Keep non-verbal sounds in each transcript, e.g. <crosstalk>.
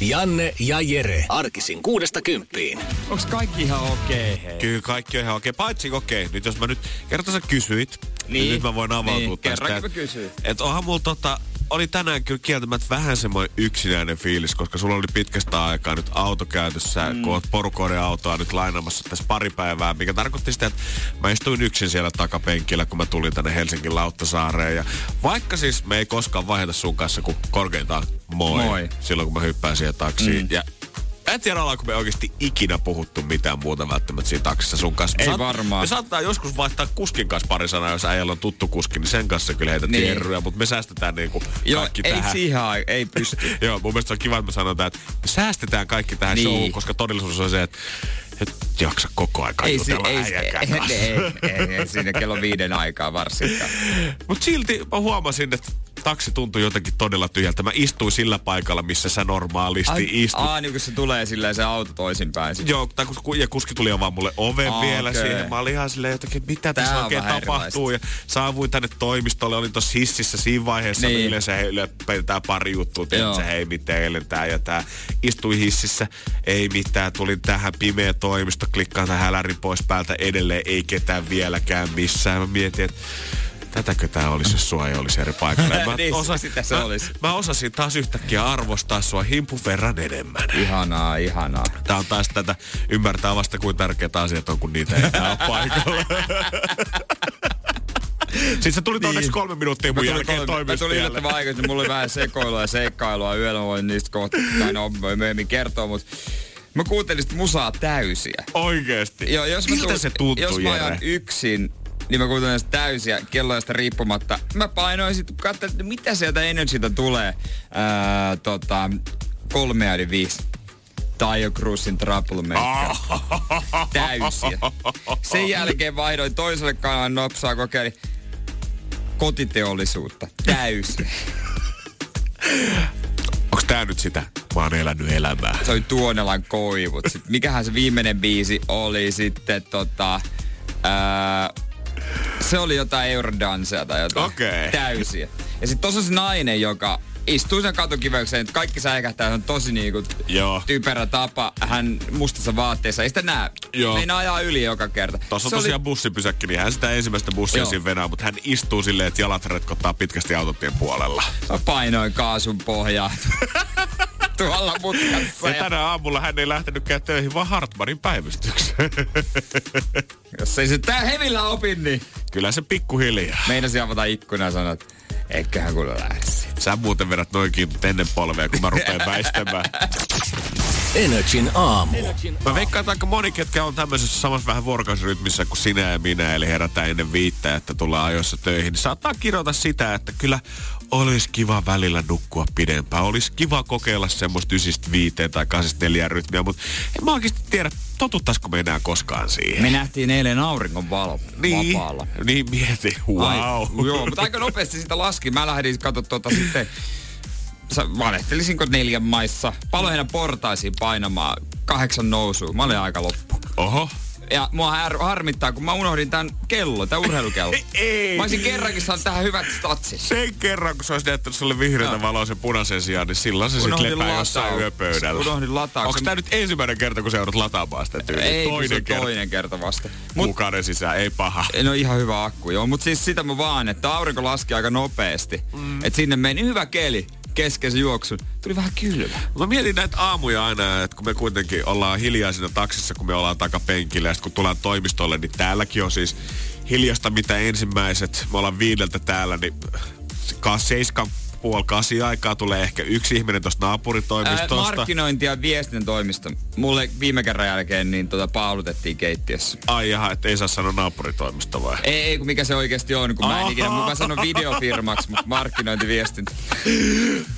Janne ja Jere. Arkisin kuudesta kymppiin. Onks kaikki ihan okei, okay, hei? Kyllä kaikki on ihan okei. Paitsi okei, nyt jos mä nyt, kerta sä kysyit, niin, niin nyt mä voin avautua niin, tästä. kerrankin mä kysyin. Että onhan mulla tota, oli tänään kyllä kieltämättä vähän semmoinen yksinäinen fiilis, koska sulla oli pitkästä aikaa nyt auto käytössä, mm. kun oot porukoiden autoa nyt lainaamassa tässä pari päivää, mikä tarkoitti sitä, että mä istuin yksin siellä takapenkillä, kun mä tulin tänne Helsingin Lauttasaareen. Ja vaikka siis me ei koskaan vaihdeta sun kanssa, kun korkeintaan moi, Moi. silloin kun mä hyppään siihen taksiin. Mm. Ja Mä en tiedä, ollaanko me oikeasti ikinä puhuttu mitään muuta välttämättä siinä taksissa sun kanssa. Ei varmaan. Me saattaa joskus vaihtaa kuskin kanssa pari sanaa, jos äijällä on tuttu kuski, niin sen kanssa kyllä heitä Niin. tierryä, mutta me säästetään niinku Joo, kaikki ei tähän. siihen ei pysty. <laughs> Joo, mun mielestä se on kiva, että me sanotaan, että me säästetään kaikki tähän Niin. showhun, koska todellisuus on se, että et jaksa koko aika ei, si- jutella ei, ei, ei, ei, ei, siinä kello viiden aikaa varsinkaan. <laughs> Mut silti mä huomasin, että taksi tuntui jotenkin todella tyhjältä. Mä istuin sillä paikalla, missä sä normaalisti istut. Aa, niin kun se tulee silleen se auto toisinpäin. Joo, tai kun, ja kuski tuli vaan mulle oven Aa, vielä okei. siihen. Mä olin ihan silleen jotenkin, mitä Tää tässä oikein tapahtuu. Ja saavuin tänne toimistolle, olin tuossa hississä siinä vaiheessa. Niin. Yleensä heille peitetään pari juttua, tiedätkö, hei miten eilen tää ja tää. Istuin hississä, ei mitään, tulin tähän pimeä toimisto, klikkaan tähän hälärin pois päältä edelleen, ei ketään vieläkään missään. Mä mietin, että tätäkö tää olisi, jos sua ei olisi eri paikalla. <laughs> Ja Niin, sitä se mä, olisi. mä osasin taas yhtäkkiä arvostaa sua himpun verran enemmän. Ihanaa, ihanaa. Tää on taas tätä, ymmärtää vasta kuin tärkeät asiat on, kun niitä ei enää ole <laughs> paikalla. Sitten sä tulit onneksi kolme minuuttia mun jälkeen mä toimistolle. tulin yllättävän aikaisin, mulla oli vähän sekoilua ja seikkailua yöllä, mä voin niistä kohta, tai no myöhemmin kertoa, mutta mä kuuntelin sitä musaa täysiä. Oikeesti. Joo, jos mä Miltä tuun- se tuntuu, Jos mä ajan yksin, niin mä kuuntelen sitä täysiä kelloista riippumatta. Mä painoin sit, katsoin, että mitä sieltä Energytä tulee. Ää, tota, kolme yli viisi. Taio Cruisin Troublemaker. <laughs> Täysiä. Sen jälkeen vaihdoin toiselle kanalle nopsaa kokeilin kotiteollisuutta. Täysiä. <laughs> Onks tää nyt sitä? Mä oon elänyt elämää. Se oli Tuonelan koivut. Sitten mikähän se viimeinen biisi oli sitten tota... Ää, se oli jotain Eurodancea tai jotain. Okei. Täysiä. Ja sitten tossa on se nainen, joka istuu sen katukiveykseen, että kaikki säikähtää, se on tosi niinku Joo. typerä tapa. Hän mustassa vaatteessa, ei sitä näe. Joo. Meinaa ajaa yli joka kerta. Tuossa on Se oli- tosiaan bussipysäkki, niin hän sitä ensimmäistä bussia Joo. siinä venää, mutta hän istuu silleen, että jalat retkottaa pitkästi autotien puolella. Mä painoin kaasun pohjaa <laughs> tuolla mutkassa. Ja Ja, tänä aamulla hän ei lähtenytkään töihin, vaan Hartmanin päivystykseen. <laughs> jos ei se tää hevillä opin, niin Kyllä se pikkuhiljaa. meinasin avata ikkunaa ja sanoa, että eiköhän kuule lähde siitä. Sä muuten vedät noinkin ennen polvea, kun mä rupean <laughs> väistämään. Energin aamu. Mä veikkaan, että aika moni, ketkä on tämmöisessä samassa vähän vuorokausirytmissä kuin sinä ja minä, eli herätään ennen viittä, että tullaan ajoissa töihin, niin saattaa kirjoita sitä, että kyllä olisi kiva välillä nukkua pidempään. Olisi kiva kokeilla semmoista ysistä viiteen tai kahdesta neljään rytmiä, mutta en mä oikeasti tiedä, totuttaisiko me enää koskaan siihen. Me nähtiin eilen auringon valo niin, vapaalla. niin mieti, Ai, wow. joo, mutta aika nopeasti sitä laski. Mä lähdin katsoa tuota sitten, sä valehtelisinko neljän maissa, paloina portaisiin painamaan kahdeksan nousua. Mä olin aika loppu. Oho. Ja mua har- harmittaa, kun mä unohdin tämän kello, tämän urheilukello. <laughs> Ei. Mä olisin kerrankin saanut tähän hyvät statsit. Sen kerran, kun se olisi näyttänyt sulle vihreätä Joo. valoa sen punaisen sijaan, niin silloin se sitten lepää jossain lataus- yöpöydällä. unohdin latauksen. Onko tämä nyt ensimmäinen kerta, kun sä joudut lataamaan sitä tyyliä? Ei, se toinen on kerta. toinen kerta vasta. Mut, Kuukauden sisään, ei paha. no ihan hyvä akku, joo. Mutta siis sitä mä vaan, että aurinko laski aika nopeasti. Mm. Että sinne meni hyvä keli keskeisen juoksun. Tuli vähän kylmä. Mä mietin näitä aamuja aina, että kun me kuitenkin ollaan hiljaa siinä taksissa, kun me ollaan takapenkillä, ja sit kun tullaan toimistolle, niin täälläkin on siis hiljasta mitä ensimmäiset. Me ollaan viideltä täällä, niin seiskan puoli kasi aikaa tulee ehkä yksi ihminen tuosta Ää, naapuritoimistosta. markkinointi- ja viestintätoimisto. Mulle viime kerran jälkeen niin tota, paulutettiin keittiössä. Ai jaha, että ei saa sanoa naapuritoimisto vai? Ei, ei, kun mikä se oikeasti on, kun mä en ikinä, mä sanon videofirmaksi, mutta markkinointiviestintä.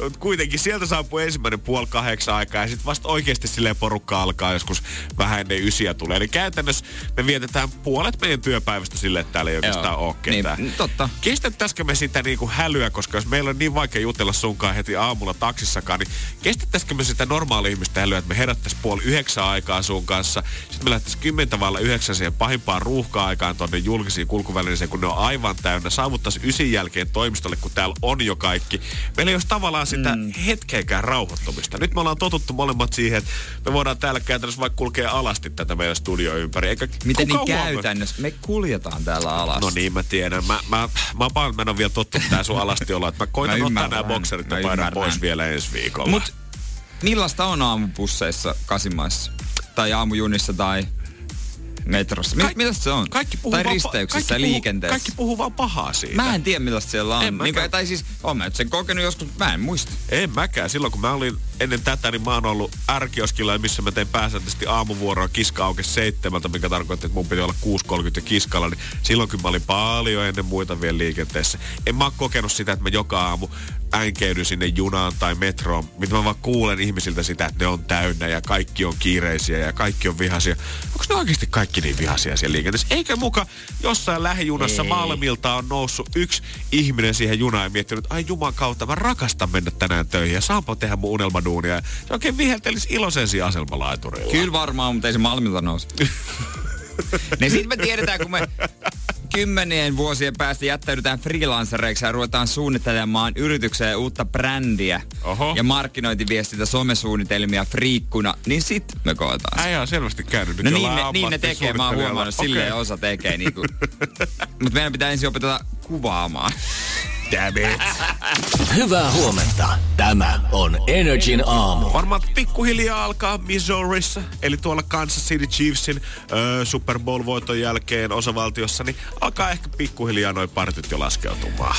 Mut kuitenkin sieltä saapuu ensimmäinen puoli kahdeksan aikaa ja sitten vasta oikeasti silleen porukka alkaa joskus vähän ennen ysiä tulee. Eli käytännössä me vietetään puolet meidän työpäivästä silleen, että täällä ei oikeastaan ole ketään. Niin, totta. Kestettäisikö me sitä niinku hälyä, koska jos meillä on niin vaikea jutella sunkaan heti aamulla taksissakaan, niin kestettäisikö me sitä normaali ihmistä hälyä, että me herättäisiin puoli yhdeksän aikaa sun kanssa, sitten me lähtäisiin kymmentä vailla yhdeksän siihen pahimpaan ruuhka-aikaan tuonne julkisiin kulkuvälineisiin, kun ne on aivan täynnä, saavuttaisiin ysin jälkeen toimistolle, kun täällä on jo kaikki. Meillä ei olisi tavallaan sitä mm. hetkeäkään rauhoittumista. Nyt me ollaan totuttu molemmat siihen, että me voidaan täällä käytännössä vaikka kulkea alasti tätä meidän studio ympäri. Eikä Miten niin käytännössä? Me kuljetaan täällä alas. No niin, mä tiedän. Mä, mä, mä paljon, mä en ole vielä tottunut tää sun alasti olla. Että mä koitan Mä ottaa ymmärrän. nämä bokserit ja painan pois vielä ensi viikolla. Mut millaista on aamupusseissa Kasimaissa? Tai aamujunissa tai metrossa? Mi- millaista se on? Kaikki puhuu tai risteyksissä kaikki puhuu- liikenteessä? Kaikki puhuu vaan pahaa siitä. Mä en tiedä millaista siellä En on. mäkään. Niin, tai siis, oon mä nyt sen kokenut joskus, mä en muista. En mäkään. Silloin kun mä olin ennen tätä, niin mä oon ollut ärkioskilla, missä mä tein pääsääntöisesti aamuvuoroa kiska auki seitsemältä, mikä tarkoitti, että mun piti olla 6.30 jo kiskalla. Niin silloin kun mä olin paljon ennen muita vielä liikenteessä. En mä oo kokenut sitä, että mä joka aamu äänkeydyn sinne junaan tai metroon, mitä mä vaan kuulen ihmisiltä sitä, että ne on täynnä ja kaikki on kiireisiä ja kaikki on vihaisia. Onko ne oikeasti kaikki niin vihaisia siellä liikenteessä? Eikä muka jossain lähijunassa Ei. Malmilta on noussut yksi ihminen siihen junaan ja miettinyt, että ai juman kautta, mä rakastan mennä tänään töihin ja saanpa tehdä mun unelmaduunia. Ja se oikein viheltelisi iloisen siinä aselmalaiturilla. Kyllä varmaan, mutta ei se Malmilta nouse. <laughs> niin sit me tiedetään, kun me kymmenien vuosien päästä jättäydytään freelancereiksi ja ruvetaan suunnittelemaan yritykseen uutta brändiä Oho. ja markkinointiviestintä somesuunnitelmia friikkuna, niin sit me koetaan. Äijä on selvästi käynyt. No niin ne, niin ne tekee, mä oon huomannut, silleen Okei. osa tekee niinku. <laughs> Mutta meidän pitää ensin opetella kuvaamaan. Damn it. Hyvää huomenta. Tämä on Energin aamu. Varmaan pikkuhiljaa alkaa Missourissa, eli tuolla Kansas City Chiefsin ö, Super Bowl-voiton jälkeen osavaltiossa, niin alkaa ehkä pikkuhiljaa noin partit jo laskeutumaan.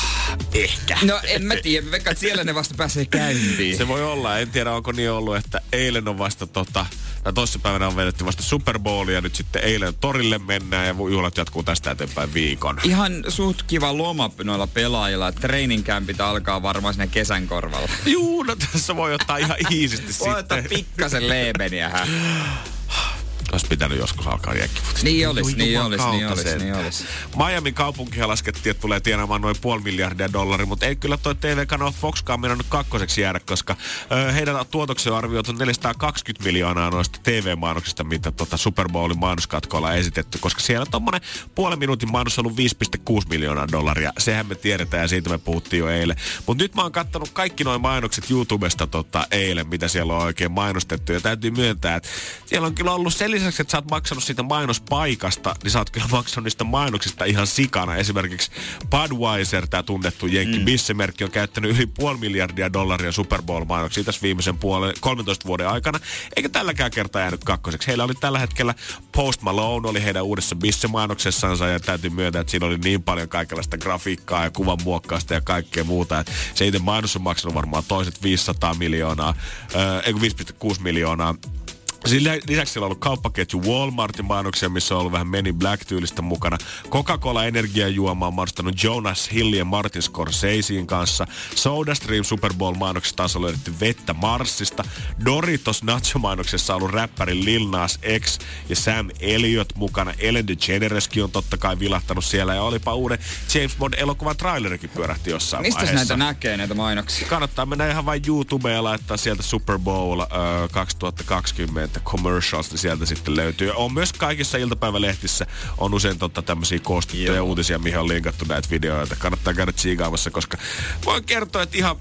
Ehkä. No en mä tiedä, vaikka siellä ne vasta pääsee käyntiin. Se voi olla. En tiedä, onko niin ollut, että eilen on vasta tota, tai toissapäivänä on vedetty vasta Super Bowl ja nyt sitten eilen torille mennään ja juhlat jatkuu tästä eteenpäin viikon. Ihan suht kiva loma noilla pelaajilla. Training alkaa varmaan sinne kesän korvalla. <laughs> Juu, no tässä voi ottaa ihan iisisti Voi ottaa sitten. pikkasen leebeniä hän. <laughs> Olisi pitänyt joskus alkaa jekkifutista. Niin olis, Oi niin olis, niin kautta olis, sen. niin olis. Miamin kaupunkihan laskettiin, että tulee tienaamaan noin puoli miljardia dollaria, mutta ei kyllä toi TV-kanava Foxkaan mennä nyt kakkoseksi jäädä, koska ö, heidän tuotoksen on arvioitu 420 miljoonaa noista TV-mainoksista, mitä tota Super Bowlin mainoskatkoilla on esitetty, koska siellä tommonen puolen minuutin mainos on ollut 5,6 miljoonaa dollaria. Sehän me tiedetään ja siitä me puhuttiin jo eilen. Mutta nyt mä oon kattonut kaikki noin mainokset YouTubesta tota, eilen, mitä siellä on oikein mainostettu. Ja täytyy myöntää, että siellä on kyllä ollut sen lisäksi, että sä oot maksanut siitä mainospaikasta, niin sä oot kyllä maksanut niistä mainoksista ihan sikana. Esimerkiksi Budweiser, tämä tunnettu Jenkki mm. bissemerkki, on käyttänyt yli puoli miljardia dollaria Super Bowl-mainoksia tässä viimeisen puolen, 13 vuoden aikana. Eikä tälläkään kertaa jäänyt kakkoseksi. Heillä oli tällä hetkellä Post Malone, oli heidän uudessa bisse-mainoksessansa ja täytyy myöntää, että siinä oli niin paljon kaikenlaista grafiikkaa ja kuvan muokkausta ja kaikkea muuta. Että se itse mainos on maksanut varmaan toiset 500 miljoonaa, äh, ei kun 5,6 miljoonaa. Sillä lisäksi siellä on ollut kauppaketju Walmartin mainoksia, missä on ollut vähän Men in Black-tyylistä mukana. Coca-Cola energiajuoma on mainostanut Jonas Hill ja Martin Scorsesein kanssa. SodaStream Super Bowl-mainoksessa taas on löydetty vettä Marsista. Doritos Nacho-mainoksessa on ollut räppäri Lil Nas X ja Sam Elliot mukana. Ellen DeGenereskin on totta kai vilahtanut siellä. Ja olipa uuden James Bond-elokuvan trailerikin pyörähti jossain Mistä vaiheessa. näitä näkee, näitä mainoksia? Kannattaa mennä ihan vain YouTubeen ja laittaa sieltä Super Bowl äh, 2020 commercials, niin sieltä sitten löytyy. On myös kaikissa iltapäivälehtissä on usein totta tämmöisiä koostettuja Joo. uutisia, mihin on linkattu näitä videoita. Kannattaa käydä tsiikaamassa, koska voin kertoa, että ihan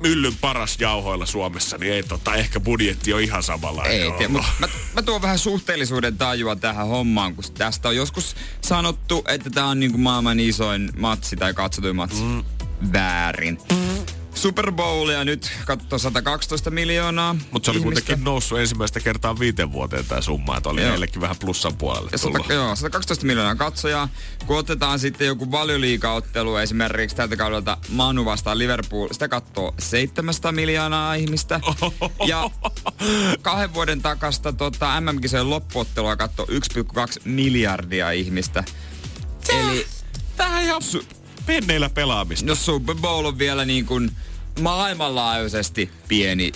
myllyn paras jauhoilla Suomessa, niin ei tota, ehkä budjetti on ihan samanlainen Ei, tiedä, mutta mä, mä tuon vähän suhteellisuuden tajua tähän hommaan, kun tästä on joskus sanottu, että tämä on niinku maailman isoin matsi tai katsotuin matsi. Mm. Väärin. Super Bowlia nyt, katso 112 miljoonaa Mutta se oli ihmistä. kuitenkin noussut ensimmäistä kertaa viiteen vuoteen tämä summa, että oli heillekin vähän plussan puolelle tullut. sata, joo, 112 miljoonaa katsojaa. Kun otetaan sitten joku valioliigaottelu esimerkiksi tältä kaudelta Manu vastaan Liverpool, sitä katsoo 700 miljoonaa ihmistä. Ja <laughs> kahden vuoden takasta tota, MM-kisojen loppuottelua katsoo 1,2 miljardia ihmistä. Eli Tähän ihan su- penneillä pelaamista. no Super Bowl on vielä niin kuin maailmanlaajuisesti pieni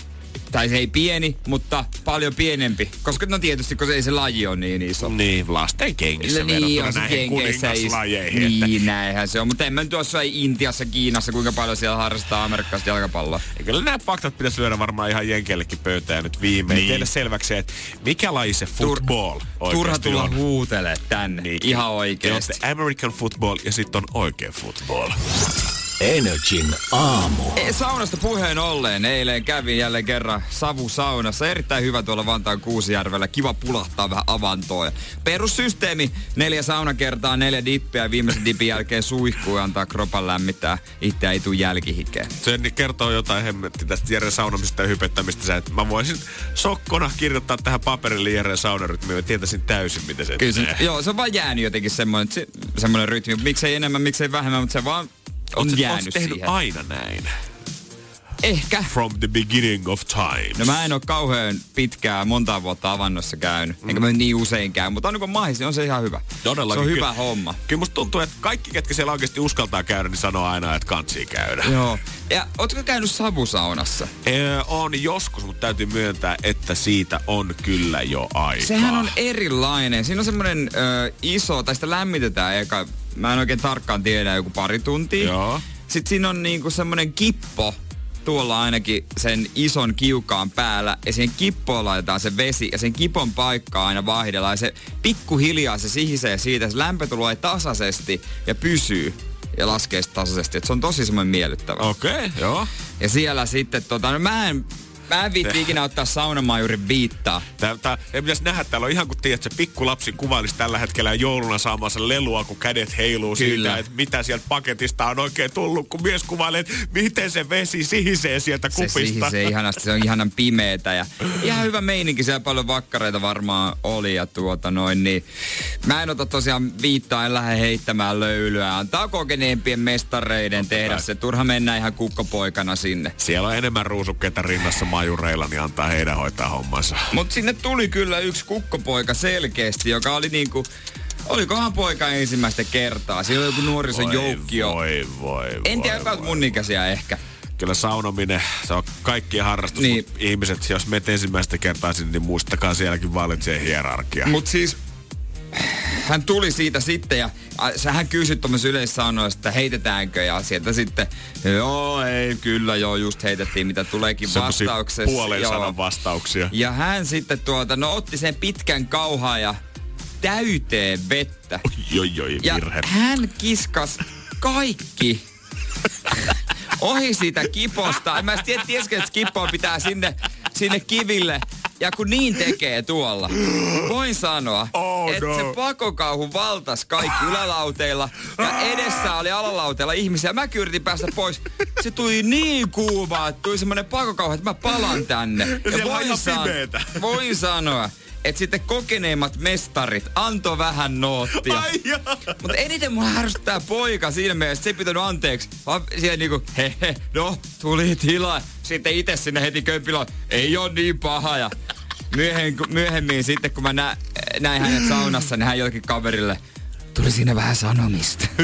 tai se ei pieni, mutta paljon pienempi. Koska no tietysti, kun se ei se laji ole niin iso. Niin, lasten kengissä niin, verrattuna on se näihin kuningaslajeihin. Niin, Että, näinhän se on. Mutta en mä nyt tuossa Intiassa, Kiinassa, kuinka paljon siellä harrastaa amerikkalaista jalkapalloa. ja kyllä nämä faktat pitäisi lyödä varmaan ihan jenkellekin pöytään nyt viimein. Niin. Tehdä selväksi, että mikä laji se football Turha oikeasti tulla on. huutele tänne. Niin. Ihan oikeesti. olette American football ja sitten on oikea football. Energin aamu. E, Saunasta puheen ollen, eilen kävin jälleen kerran savusaunassa. Erittäin hyvä tuolla Vantaan Kuusijärvellä. Kiva pulahtaa vähän avantoa. Ja Perussysteemi, neljä saunakertaa, neljä dippiä ja viimeisen dipin jälkeen suihkuu ja antaa kropan lämmittää. Itse ei tuu jälkihikeä. Se niin kertoo jotain hemmetti tästä Jeren saunamista ja hypettämistä. Että mä voisin sokkona kirjoittaa tähän paperille Jeren saunarytmiin. Mä tietäisin täysin, miten se Kyllä se, joo, se on vaan jäänyt jotenkin semmoinen, se, semmoinen rytmi. Miksei enemmän, miksei vähemmän, mutta se vaan on Oot jäänyt oot sä tehnyt siihen. aina näin? Ehkä. From the beginning of time. No mä en ole kauhean pitkää, monta vuotta avannossa käynyt. Mm. Enkä mä niin usein käy, mutta on kun mahis, niin on se ihan hyvä. Todellakin. Se on Kyllä- hyvä homma. Kyllä musta tuntuu, että kaikki, ketkä siellä oikeasti uskaltaa käydä, niin sanoo aina, että kantsii käydä. Joo. Ja ootko käynyt savusaunassa? Ee, on joskus, mutta täytyy myöntää, että siitä on kyllä jo aikaa. Sehän on erilainen. Siinä on semmoinen ö, iso, tai sitä lämmitetään eka, mä en oikein tarkkaan tiedä, joku pari tuntia. Joo. Sitten siinä on niinku semmoinen kippo, tuolla ainakin sen ison kiukaan päällä, ja siihen kippoon laitetaan se vesi, ja sen kipon paikkaa aina vaihdellaan, ja se pikkuhiljaa se sihisee siitä, se lämpö tulee tasaisesti ja pysyy ja laskee sit tasaisesti. Et se on tosi semmoinen miellyttävä. Okei, okay, joo. Ja siellä sitten, tota, no mä en, mä en viitti ikinä ottaa saunamajurin viittaa. Tää, tää, ei pitäisi nähdä, täällä on ihan kuin tiedät, se pikkulapsi kuvailisi tällä hetkellä jouluna saamansa lelua, kun kädet heiluu Kyllä. siitä, että mitä sieltä paketista on oikein tullut, kun mies kuvailee, että miten se vesi sihisee sieltä Se kupista. sihisee ihanasti, se on ihanan pimeetä ja ihan hyvä meininki, siellä paljon vakkareita varmaan oli ja tuota noin, niin mä en ota tosiaan viittaa, en lähde heittämään löylyä, antaa kokeneempien mestareiden tehdä se, turha mennä ihan kukkopoikana sinne. Siellä on enemmän ruusukkeita rinnassa majureilla, niin antaa heidän hoitaa hommansa. Mutta sinne tuli kyllä yksi kukkopoika selkeästi, joka oli niinku, olikohan poika ensimmäistä kertaa, siellä oli joku nuorison joukkio. Voi, voi, En tiedä, voi, voi. mun ikäisiä ehkä. Kyllä saunominen, se on kaikkien harrastus, Niin. niin. mutta ihmiset, jos menet ensimmäistä kertaa sinne, niin muistakaa sielläkin valitsee hierarkia. Mut siis hän tuli siitä sitten ja a, hän kysyi tuommoisessa yleissaunoissa, että heitetäänkö ja sieltä sitten, joo ei, kyllä joo, just heitettiin mitä tuleekin Semmosia vastauksessa. puolen joo. sanan vastauksia. Ja hän sitten tuota, no otti sen pitkän kauhaa ja täyteen vettä. Joi, joi, Ja virhe. hän kiskas kaikki ohi siitä kiposta. En mä tiedä, tiesikö, että kippoa pitää sinne, sinne kiville. Ja kun niin tekee tuolla, voin sanoa, Oh että no. se pakokauhu valtas kaikki ylälauteilla ja edessä oli alalauteilla ihmisiä. Mä yritin päästä pois. Se tuli niin kuuma, että tuli semmoinen pakokauhu, että mä palan tänne. Ja, on ihan san- voin sanoa, että sitten kokeneimmat mestarit antoi vähän noottia. Mutta eniten mua ärsyttää poika siinä mielessä, se ei pitänyt anteeksi. Vaan siellä niinku, he he, no, tuli tila. Sitten itse sinne heti kömpilään, ei ole niin paha. Ja myöhemmin, myöhemmin sitten, kun mä nä, näin hänet saunassa, niin hän jollekin kaverille, tuli siinä vähän sanomista. <laughs>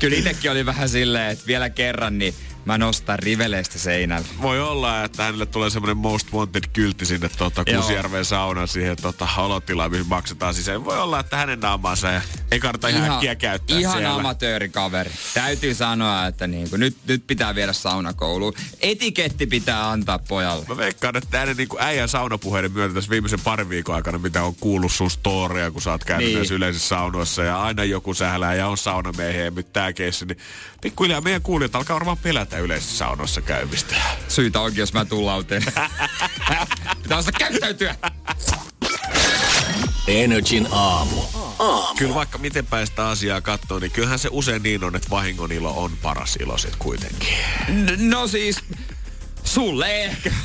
Kyllä itsekin oli vähän silleen, että vielä kerran, niin mä nostan riveleistä seinälle. Voi olla, että hänelle tulee semmoinen most wanted kyltti sinne tota, Joo. Kuusijärven saunaan siihen tota, olotilaan, mihin maksetaan sisään. Voi olla, että hänen naamaansa ei, ei kannata ihan, äkkiä käyttää ihan siellä. amatöörikaveri. Täytyy sanoa, että niinku, nyt, nyt pitää viedä saunakouluun. Etiketti pitää antaa pojalle. Mä veikkaan, että näiden niin äijän saunapuheiden myötä tässä viimeisen parin viikon aikana, mitä on kuullut sun storia, kun sä oot käynyt Niin. niin. näissä yleisissä saunoissa ja aina joku sählää ja on saunamiehiä ja nyt tää keissi, niin pikkuhiljaa meidän kuulijat alkaa varmaan pelätä yleisissä saunoissa käymistä. Syytä onkin, jos mä tuun lauteen. <laughs> pitää osata käyttäytyä. Energin aamu. Kyllä vaikka miten päin sitä asiaa katsoo, niin kyllähän se usein niin on, että vahingon ilo on paras ilo sit kuitenkin. N- no siis, Sulle ehkä. <laughs>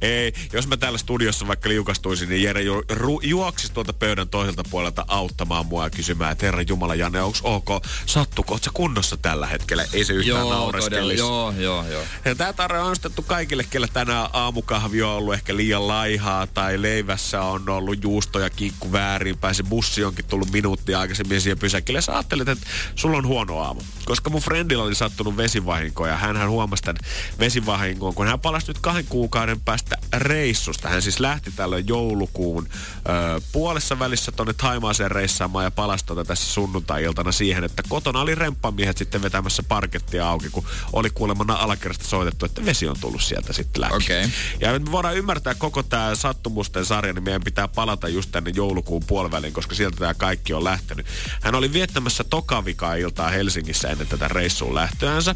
Ei, jos mä täällä studiossa vaikka liukastuisin, niin Jere ju, ru, juoksisi tuolta pöydän toiselta puolelta auttamaan mua ja kysymään, että herra Jumala Janne, onko ok, sattuko, oot sä kunnossa tällä hetkellä? Ei se yhtään joo, naureskelisi. joo, joo, joo. Ja tää tarve on ostettu kaikille, kellä tänään aamukahvi on ollut ehkä liian laihaa tai leivässä on ollut juusto ja kinkku väärinpäin. Se bussi onkin tullut minuutti aikaisemmin siihen pysäkille. Sä ajattelet, että sulla on huono aamu. Koska mun friendillä oli sattunut vesivahinko ja hän huomasi tämän vesivahingon, kun hän palasi nyt kahden kuukauden päästä reissusta. Hän siis lähti tällöin joulukuun ö, puolessa välissä tonne Taimaaseen reissaamaan ja palasi tuota tässä sunnuntai-iltana siihen, että kotona oli remppamiehet sitten vetämässä parkettia auki, kun oli kuulemma alakerrasta soitettu, että vesi on tullut sieltä sitten läpi. Okei. Ja me voidaan ymmärtää koko tämä sattumusten sarja, niin meidän pitää palata just tänne joulukuun puoliväliin, koska sieltä tämä kaikki on lähtenyt. Hän oli viettämässä tokavikaa iltaa Helsingissä ennen tätä reissuun lähtöänsä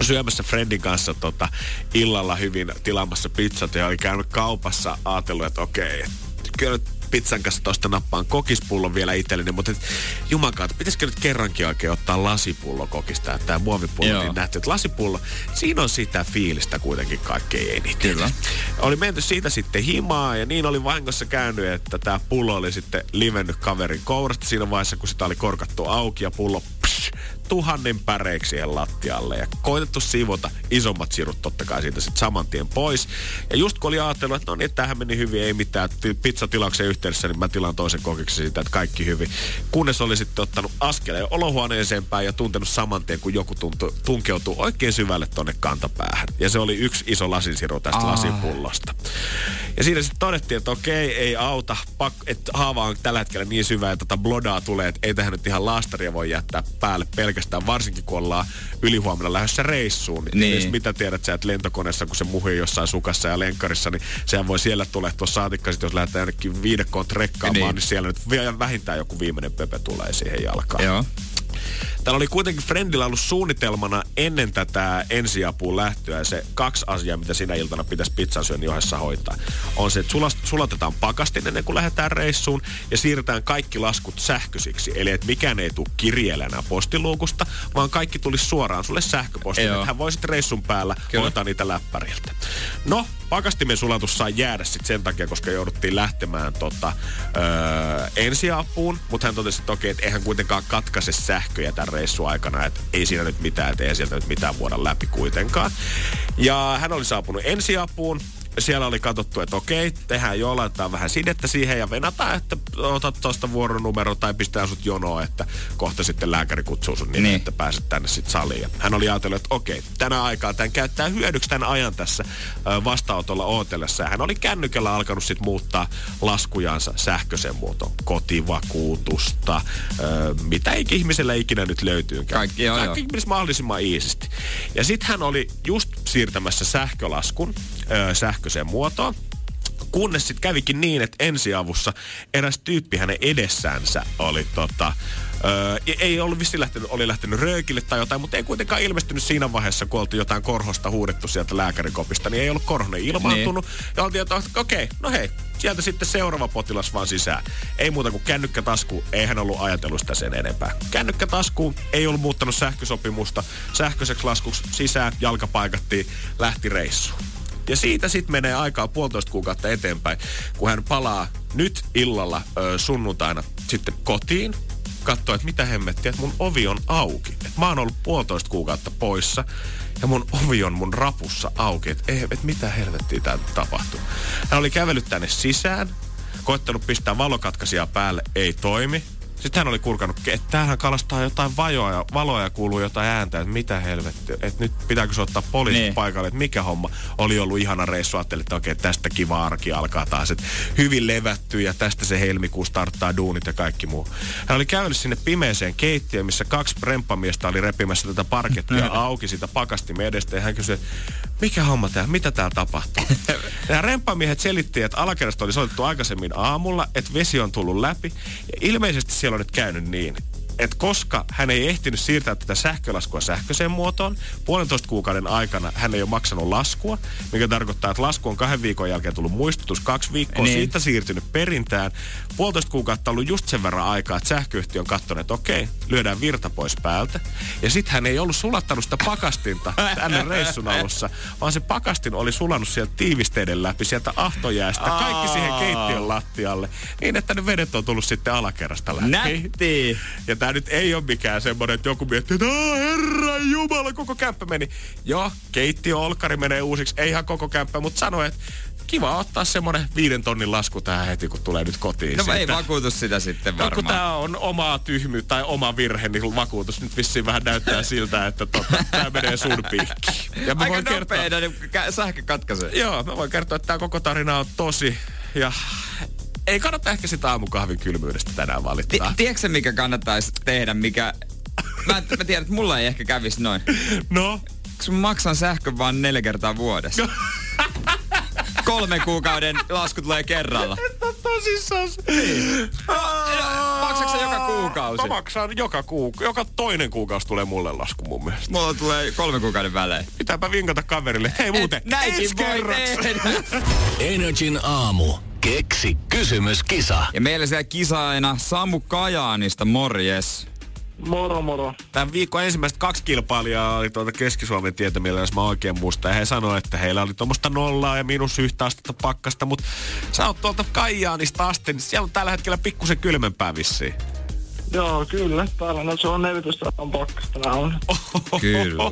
syömässä friendin kanssa tota, illalla hyvin tilaamassa pizzat ja oli käynyt kaupassa ajatellut, että okei, kyllä nyt pizzan kanssa tosta nappaan kokispullon vielä itselleni, mutta et, jumakaat, pitäisikö nyt kerrankin oikein ottaa lasipullo kokista, että tämä muovipullo, Joo. niin nähty, että lasipullo, siinä on sitä fiilistä kuitenkin kaikkein eniten. Kyllä. Oli menty siitä sitten himaa ja niin oli vahingossa käynyt, että tämä pullo oli sitten livennyt kaverin kourasta siinä vaiheessa, kun sitä oli korkattu auki ja pullo psh, tuhannen päreiksi siihen lattialle ja koitettu siivota isommat sirut totta kai siitä sitten saman tien pois. Ja just kun oli ajatellut, että no niin, tämähän meni hyvin, ei mitään, pizzatilauksen yhteydessä, niin mä tilaan toisen kokiksi siitä, että kaikki hyvin. Kunnes oli sitten ottanut askeleen olohuoneeseen päin ja tuntenut saman tien, kun joku tuntu, tunkeutuu oikein syvälle tonne kantapäähän. Ja se oli yksi iso lasisiru tästä Aa. lasipullosta. Ja siinä sitten todettiin, että okei, ei auta, pak, että haava on tällä hetkellä niin syvä, että tota blodaa tulee, että ei tähän nyt ihan laastaria voi jättää päälle pelkästään, varsinkin kun ollaan ylihuomenna lähdössä reissuun. Niin. Ja mitä tiedät sä, että lentokoneessa, kun se muhii jossain sukassa ja lenkkarissa, niin sehän voi siellä tulehtua saatikka, sit jos lähdetään jonnekin viidekkoon trekkaamaan, niin. Niin. siellä nyt vielä vähintään joku viimeinen pöpö tulee siihen jalkaan. Joo. Täällä oli kuitenkin Friendillä ollut suunnitelmana ennen tätä ensiapuun lähtöä se kaksi asiaa, mitä sinä iltana pitäisi pizzan syönnin ohessa hoitaa. On se, että sulatetaan pakastin ennen kuin lähdetään reissuun ja siirretään kaikki laskut sähköisiksi. Eli että mikään ei tule kirjeellä postiluukusta, vaan kaikki tulisi suoraan sulle sähköpostiin. Että hän voisit reissun päällä Kyllä. hoitaa niitä läppäriltä. No, pakastimen sulatus sai jäädä sitten sen takia, koska jouduttiin lähtemään tota, öö, ensiapuun. Mutta hän totesi, että okei, että eihän kuitenkaan katkaise sähköjä tämän reissun aikana, että ei siinä nyt mitään, että ei sieltä nyt mitään vuoda läpi kuitenkaan. Ja hän oli saapunut ensiapuun. Siellä oli katsottu, että okei, tehdään jo, laitetaan vähän sidettä siihen ja venataan, että otat tuosta vuoronumero tai pistää sut jonoon, että kohta sitten lääkäri kutsuu sun niin, Niin. että pääset tänne sitten saliin. Ja hän oli ajatellut, että okei, tänä aikaa tämän käyttää hyödyksi tämän ajan tässä vastaanotolla ootellessa. Ja hän oli kännykällä alkanut sitten muuttaa laskujansa sähköisen muotoon. Kotivakuutusta, ö, mitä eikä ihmisellä ikinä nyt löytyykään. Kaikki, joo, Kaikki joo. mahdollisimman iisisti. Ja sitten hän oli just siirtämässä sähkölaskun ö, sähköiseen muotoon. Kunnes sitten kävikin niin, että ensiavussa eräs tyyppi hänen edessänsä oli tota, Öö, ei ollut vissi lähtenyt, oli lähtenyt röökille tai jotain, mutta ei kuitenkaan ilmestynyt siinä vaiheessa, kun oltiin jotain korhosta huudettu sieltä lääkärikopista, niin ei ollut korhonen ilmaantunut. Niin. Ja oltiin, että okei, okay, no hei, sieltä sitten seuraava potilas vaan sisään. Ei muuta kuin kännykkätasku, ei hän ollut ajatellut sitä sen enempää. Kännykkätasku, ei ollut muuttanut sähkösopimusta, sähköiseksi laskuksi sisään, jalka paikattiin, lähti reissuun. Ja siitä sitten menee aikaa puolitoista kuukautta eteenpäin, kun hän palaa nyt illalla ö, sunnuntaina sitten kotiin, katsoo, että mitä hemmettiä, että mun ovi on auki. Et mä oon ollut puolitoista kuukautta poissa ja mun ovi on mun rapussa auki. Että et mitä helvettiä tää tapahtuu. Hän oli kävellyt tänne sisään, koittanut pistää valokatkaisia päälle, ei toimi. Sitten hän oli kurkannut, että tämähän kalastaa jotain vajoa ja valoa ja kuuluu jotain ääntä, että mitä helvettiä, että nyt pitääkö se ottaa poliisit niin. Paikalle, että mikä homma. Oli ollut ihana reissu, ajattelin, että okei, tästä kiva arki alkaa taas, että hyvin levätty ja tästä se helmikuu starttaa duunit ja kaikki muu. Hän oli käynyt sinne pimeeseen keittiöön, missä kaksi remppamiestä oli repimässä tätä parkettia auki siitä pakastimen edestä ja hän kysyi, että mikä homma tää, mitä täällä tapahtuu? <laughs> ja remppamiehet selitti, että alakerrasta oli soitettu aikaisemmin aamulla, että vesi on tullut läpi ja ilmeisesti siellä on nyt käynyt niin, että koska hän ei ehtinyt siirtää tätä sähkölaskua sähköiseen muotoon, puolentoista kuukauden aikana hän ei ole maksanut laskua, mikä tarkoittaa, että lasku on kahden viikon jälkeen tullut muistutus, kaksi viikkoa Niin. siitä siirtynyt perintään. Puolitoista kuukautta ollut just sen verran aikaa, että sähköyhtiö on katsonut, että okei, lyödään virta pois päältä. Ja sitten hän ei ollut sulattanut sitä pakastinta tänne reissun alussa, vaan se pakastin oli sulannut sieltä tiivisteiden läpi, sieltä ahtojäästä, kaikki siihen keittiön lattialle, niin että ne vedet on tullut sitten alakerrasta läpi. Nätti. <laughs> Ja tää nyt ei ole mikään semmonen, että joku miettii, että "Aa, herra jumala, koko kämppä meni. Joo, keittiö, olkari menee uusiksi, ei ihan koko kämppä, mutta sanoi, että kiva ottaa semmonen viiden tonnin lasku tähän heti, kun tulee nyt kotiin. No ei siitä. vakuutus sitä sitten No kun varmaan. tää on omaa tyhmyyttä tai oma virhe, niin vakuutus nyt vissiin vähän näyttää siltä, että tota, tää menee sun piikkiin. Ja mä Aika voin kertoa, nopeena niin sähkö katkaisee. joo, mä voin kertoa, että tää koko tarina on tosi. Ja ei kannata ehkä sitä aamukahvin kylmyydestä tänään valittaa. tiedätkö mikä kannattaisi tehdä, mikä... Mä, mä tiedän, että mulla ei ehkä kävisi noin. No, Kun mä maksan sähkön vaan neljä kertaa vuodessa. <laughs> Kolmen kuukauden lasku tulee kerralla. tosissaan. Maksatko sä joka kuukausi? Mä maksan joka kuukausi. Joka toinen kuukausi tulee mulle lasku mun mielestä. Mulla tulee kolmen kuukauden välein. Pitääpä vinkata kaverille. Hei muuten, Et näinkin voi. <laughs> Energin aamu. Keksi kysymyskisa. Ja meillä siellä kisaajana Samu Kajaanista, morjes. Moro moro. Tämän viikon ensimmäiset kaksi kilpailijaa oli tuolta Keski-Suomen tietämillä, jos mä oikein muistan. Ja he sanoivat, että heillä oli tuommoista nollaa ja miinus yhtä astetta pakkasta. Mutta sä oot tuolta Kajaanista asti, niin siellä on tällä hetkellä pikkusen kylmempää vissiin. Joo, kyllä. Täällä no, se on 14 on pakkasta nää on. Kyllä.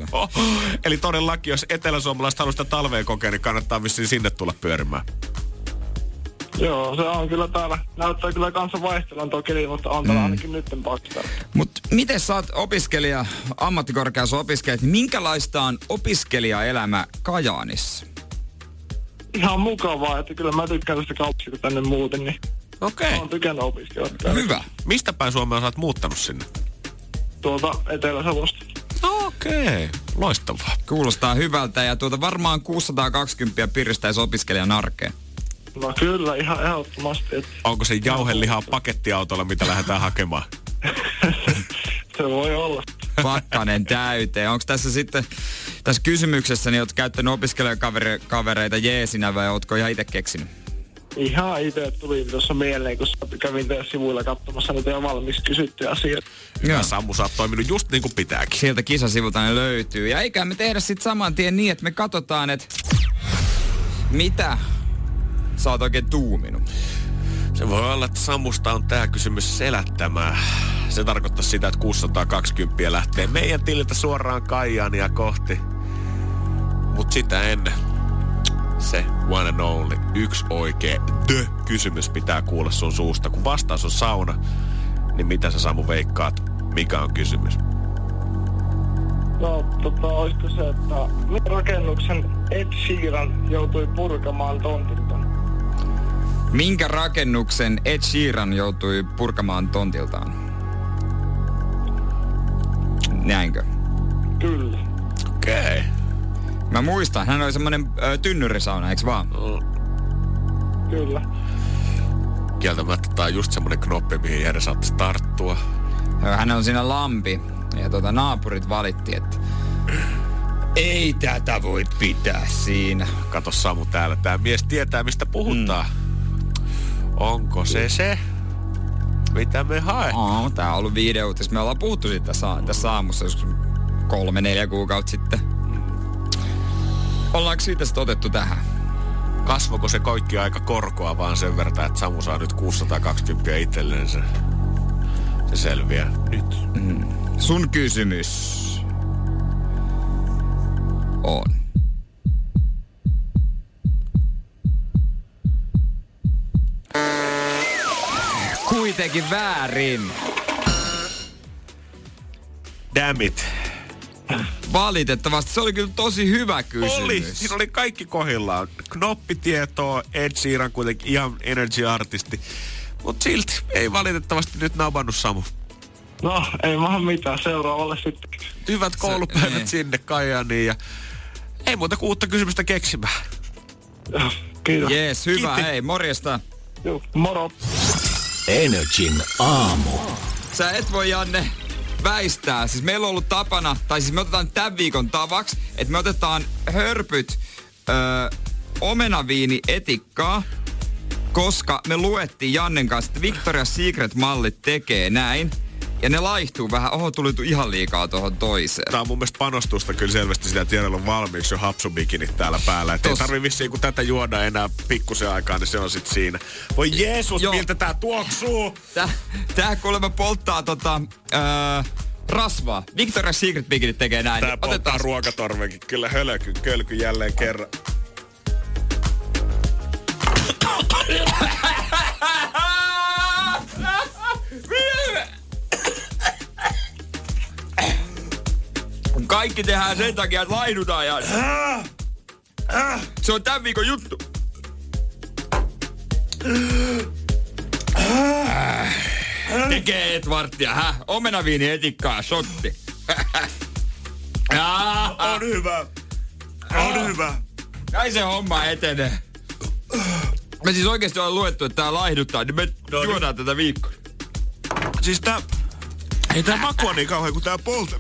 Eli todellakin, jos eteläsuomalaiset haluaa sitä talveen kokea, niin kannattaa vissiin sinne tulla pyörimään. Joo, se on kyllä täällä. Näyttää kyllä kanssa vaihtelan tuo keli, mutta on täällä Mm. ainakin nytten pakkasta. Mut miten sä oot opiskelija, ammattikorkeassa opiskelija, niin minkälaista on opiskelijaelämä Kajaanissa? Ihan mukavaa, että kyllä mä tykkään tästä kaupasta kun tänne muuten, niin Okei. on tykännyt opiskella täällä. Hyvä. Mistä päin Suomea sä oot muuttanut sinne? Tuolta Etelä-Savosta. Okei, loistavaa. Kuulostaa hyvältä ja tuota varmaan 620 piristäisi opiskelijan arkeen. No kyllä, ihan ehdottomasti. Että Onko se jauhelihaa pakettiautolla, mitä lähdetään hakemaan? <laughs> se voi olla. Pakkanen täyteen. Onko tässä sitten, tässä kysymyksessä, niin oot käyttänyt opiskelijakavereita jeesinä vai ootko ihan itse keksinyt? Ihan itse tuli tuossa mieleen, kun sä kävin teidän sivuilla katsomassa niitä jo valmiiksi kysyttyjä asioita. Ja Sammu, sä oot toiminut just niin kuin pitääkin. Sieltä kisasivulta ne löytyy. Ja eikä me tehdä sitten saman tien niin, että me katsotaan, että mitä sä oot oikein tuuminut. Se voi olla, että Sammusta on tää kysymys selättämään. Se tarkoittaa sitä, että 620 lähtee meidän tililtä suoraan Kajaania kohti. Mut sitä ennen se one and only, yksi oikea the kysymys pitää kuulla sun suusta. Kun vastaus on sauna, niin mitä sä Samu veikkaat, mikä on kysymys? No, tota, olisiko se, että rakennuksen Ed Sheeran joutui purkamaan tontilta? Minkä rakennuksen Ed Sheeran joutui purkamaan tontiltaan? Näinkö? Kyllä. Okei. Okay. Mä muistan, hän oli semmonen ö, tynnyrisauna, eiks vaan? Kyllä. Kieltämättä tää on just semmonen knoppi, mihin Jere saattaisi tarttua. Hän on siinä lampi. Ja tota, naapurit valitti, että ei tätä voi pitää siinä. Kato Samu täällä, tää mies tietää mistä puhutaan. Mm. Onko se se, mitä me hae? Oo, tää on ollut videoutis. Me ollaan puhuttu siitä tässä, tässä aamussa joskus kolme, neljä kuukautta sitten. Ollaanko siitä sitten otettu tähän? Kasvoko se kaikki aika korkoa vaan sen verran, että Samu saa nyt 620 itselleen se, se selviää nyt. Sun kysymys on. Kuitenkin väärin. Damn it. Valitettavasti se oli kyllä tosi hyvä kysymys. Oli, siinä oli kaikki kohillaan. Knoppitietoa, Ed Sheeran kuitenkin ihan energy-artisti. Mut silti ei valitettavasti nyt nabannut Samu. No, ei maha mitään. Seuraavalle sitten. Hyvät koulupäivät niin. sinne Kajaniin ja ei muuta kuin uutta kysymystä keksimään. Kiitos. Jees, hyvä. Kiitti. Hei, morjesta. Joo, moro. Energin aamu. sä et voi Janne väistää. Siis meillä on ollut tapana, tai siis me otetaan tämän viikon tavaksi, että me otetaan hörpyt öö, omenaviini etikkaa, koska me luettiin Jannen kanssa, että Victoria's Secret-mallit tekee näin. Ja ne laihtuu vähän. Oho, tuli ihan liikaa tuohon toiseen. Tää on mun mielestä panostusta kyllä selvästi sitä, että Janella on valmiiksi jo hapsubikinit täällä päällä. Että ei tarvi vissiin, kun tätä juoda enää pikkusen aikaa, niin se on sit siinä. Voi Jeesus, Joo. miltä tää tuoksuu! Tää, tää kuulemma polttaa tota, öö, rasvaa. Victoria's Secret bikinit tekee näin. Tää polttaa otetaan ruokatorvenkin. Kyllä hölky, kölky jälleen kerran. <coughs> Kaikki tehdään sen takia, että laihdutaan ja... Se on tämän viikon juttu. Tekee Edwardia, hä? Omenaviini etikkaa, shotti. Ah, <laughs> On hyvä. On hyvä. Näin se homma etenee. Me siis oikeesti on luettu, että tää laihduttaa, niin me No niin. juodaan tätä viikkoa. Siis tää... Ei tää maku on niin kauhean kuin tää polta.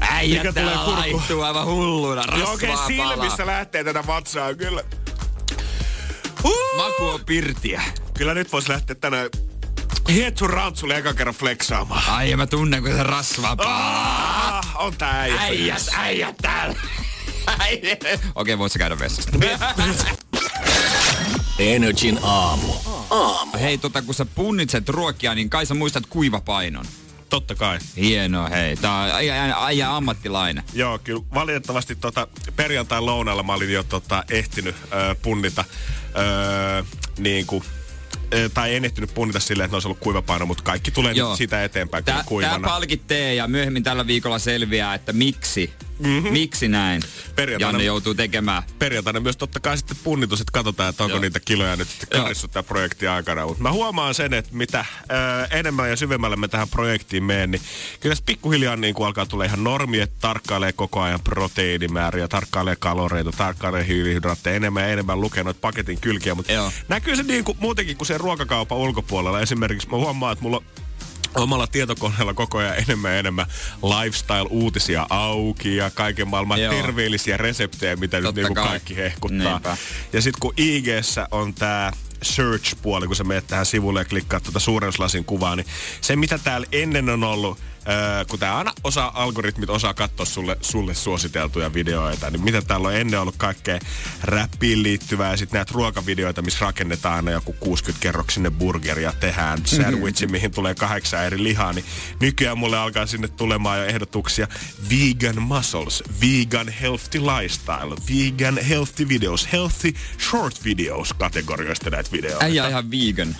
Äijä Mikä täällä tulee laihtuu aivan hulluna. Joo, Rasvaa palaa. silmissä lähtee tätä vatsaa kyllä. Huh. Maku on pirtiä. Kyllä nyt vois lähteä tänään Hietsun rantsulle eka kerran fleksaamaan. Ai ja mä tunnen, kun se rasvaa. Ah, on tää äijä. Äijät, äijät täällä. <laughs> Okei, voit sä käydä vessasta. <laughs> Energin aamu. Hei, tota, kun sä punnitset ruokia, niin kai sä muistat kuivapainon. Totta kai. Hienoa, hei. Tää on äijä, äijä ammattilainen. Joo, kyllä valitettavasti tota, perjantain lounalla mä olin jo tota, ehtinyt ö, punnita ö, niin kuin, tai en ehtinyt punnita silleen, että ne olisi ollut kuivapaino, mutta kaikki tulee Joo. nyt sitä eteenpäin Tää, kuivana. palkittee ja myöhemmin tällä viikolla selviää, että miksi. Mm-hmm. Miksi näin? Perjantaina- Janne joutuu tekemään. Perjantaina myös totta kai sitten punnitus, että katsotaan, että onko Joo. niitä kiloja nyt karissut tämän projektin aikana. Mutta mä huomaan sen, että mitä ö, enemmän ja syvemmälle me tähän projektiin menen, niin kyllä tässä pikkuhiljaa niin kuin alkaa tulla ihan normi, että tarkkailee koko ajan proteiinimääriä, tarkkailee kaloreita, tarkkailee hiilihydraatteja, enemmän ja enemmän lukee noita paketin kylkiä. Mutta Joo. näkyy se niin kuin, muutenkin kuin sen ruokakaupan ulkopuolella. Esimerkiksi mä huomaan, että mulla omalla tietokoneella koko ajan enemmän ja enemmän lifestyle-uutisia auki ja kaiken maailman Joo. terveellisiä reseptejä, mitä nyt Totta niinku kai. kaikki hehkuttaa. Niinpä. Ja sitten kun ig on tämä search-puoli, kun sä menet tähän sivulle ja klikkaat tuota suurennuslasin kuvaa, niin se mitä täällä ennen on ollut, Öö, kun tää aina osaa, algoritmit osaa katsoa sulle, sulle suositeltuja videoita, niin mitä täällä on ennen ollut kaikkea räppiin liittyvää ja sitten näitä ruokavideoita, missä rakennetaan aina joku 60 kerroksinen burgeri ja tehdään sandwichi, mihin tulee kahdeksan eri lihaa, niin nykyään mulle alkaa sinne tulemaan jo ehdotuksia vegan muscles, vegan healthy lifestyle, vegan healthy videos, healthy short videos kategorioista näitä videoita. Äijä ihan vegan.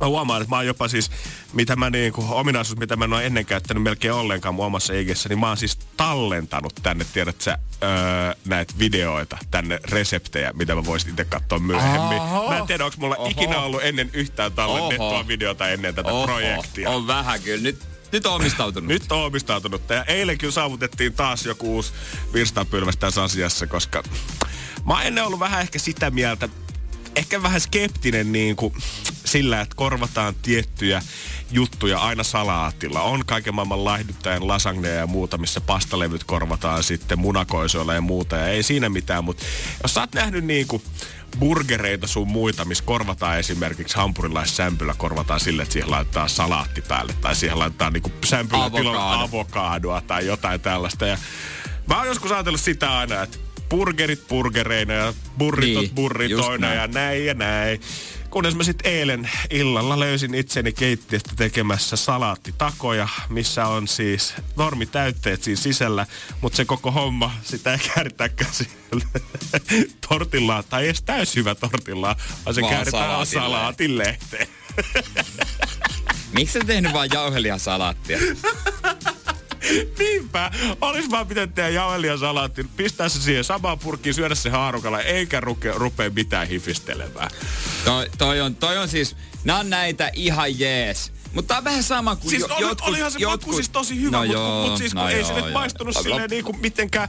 Mä huomaan, että mä oon jopa siis, mitä mä niinku, ominaisuus, mitä mä en ole ennen käyttänyt melkein ollenkaan mun omassa IGssä, niin mä oon siis tallentanut tänne, tiedät sä, öö, näitä videoita, tänne reseptejä, mitä mä voisin itse katsoa myöhemmin. Oho. Mä en tiedä, onko mulla Oho. ikinä ollut ennen yhtään tallennettua Oho. videota ennen tätä Oho, projektia. On vähän kyllä. Nyt, nyt on omistautunut. Nyt on omistautunut. Ja eilen kyllä saavutettiin taas joku uusi virstanpylväs tässä asiassa, koska mä oon ennen ollut vähän ehkä sitä mieltä, ehkä vähän skeptinen niin kuin sillä, että korvataan tiettyjä juttuja aina salaatilla. On kaiken maailman laihduttajan lasagneja ja muuta, missä pastalevyt korvataan sitten munakoisoilla ja muuta. Ja ei siinä mitään, mutta jos sä oot nähnyt niin kuin burgereita sun muita, missä korvataan esimerkiksi hampurilaissämpylä, korvataan sille, että siihen laitetaan salaatti päälle tai siihen laitetaan niinku sämpylätilon Avokado. avokadoa tai jotain tällaista. Ja mä oon joskus ajatellut sitä aina, että burgerit burgereina ja burritot Niin, burritoina ja näin ja näin. Kunnes mä sitten eilen illalla löysin itseni keittiöstä tekemässä salaattitakoja, missä on siis normitäytteet siinä sisällä, mutta se koko homma, sitä ei kääritäkään siellä <laughs> tortillaan, tai edes täys hyvä tortillaan, vaan se Vaan kääritään salaatin lehteen. Miksi sä tehnyt vaan jauheliasalaattia? <laughs> <laughs> Niinpä. Olis vaan pitänyt tehdä jauhelia salaatti, pistää se siihen samaan purkkiin, syödä se haarukalla, eikä ruke, rupea mitään hifistelemään. Toi, toi, on, toi on siis, nää on näitä ihan jees. Mutta tää on vähän sama kuin Siis jo, oli, jotkut... olihan se jotkut, maku siis tosi hyvä, no mutta joo, mut siis kun no ei joo, nyt joo. maistunut Lop- silleen niin kuin mitenkään,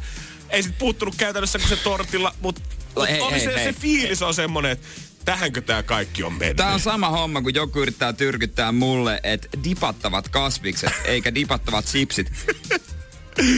ei sit puuttunut käytännössä kuin se tortilla, mutta mut Hei, oli hei, se, hei. se fiilis on semmonen, että Tähänkö tää kaikki on mennyt? Tää on sama homma, kun joku yrittää tyrkyttää mulle, että dipattavat kasvikset, eikä dipattavat sipsit.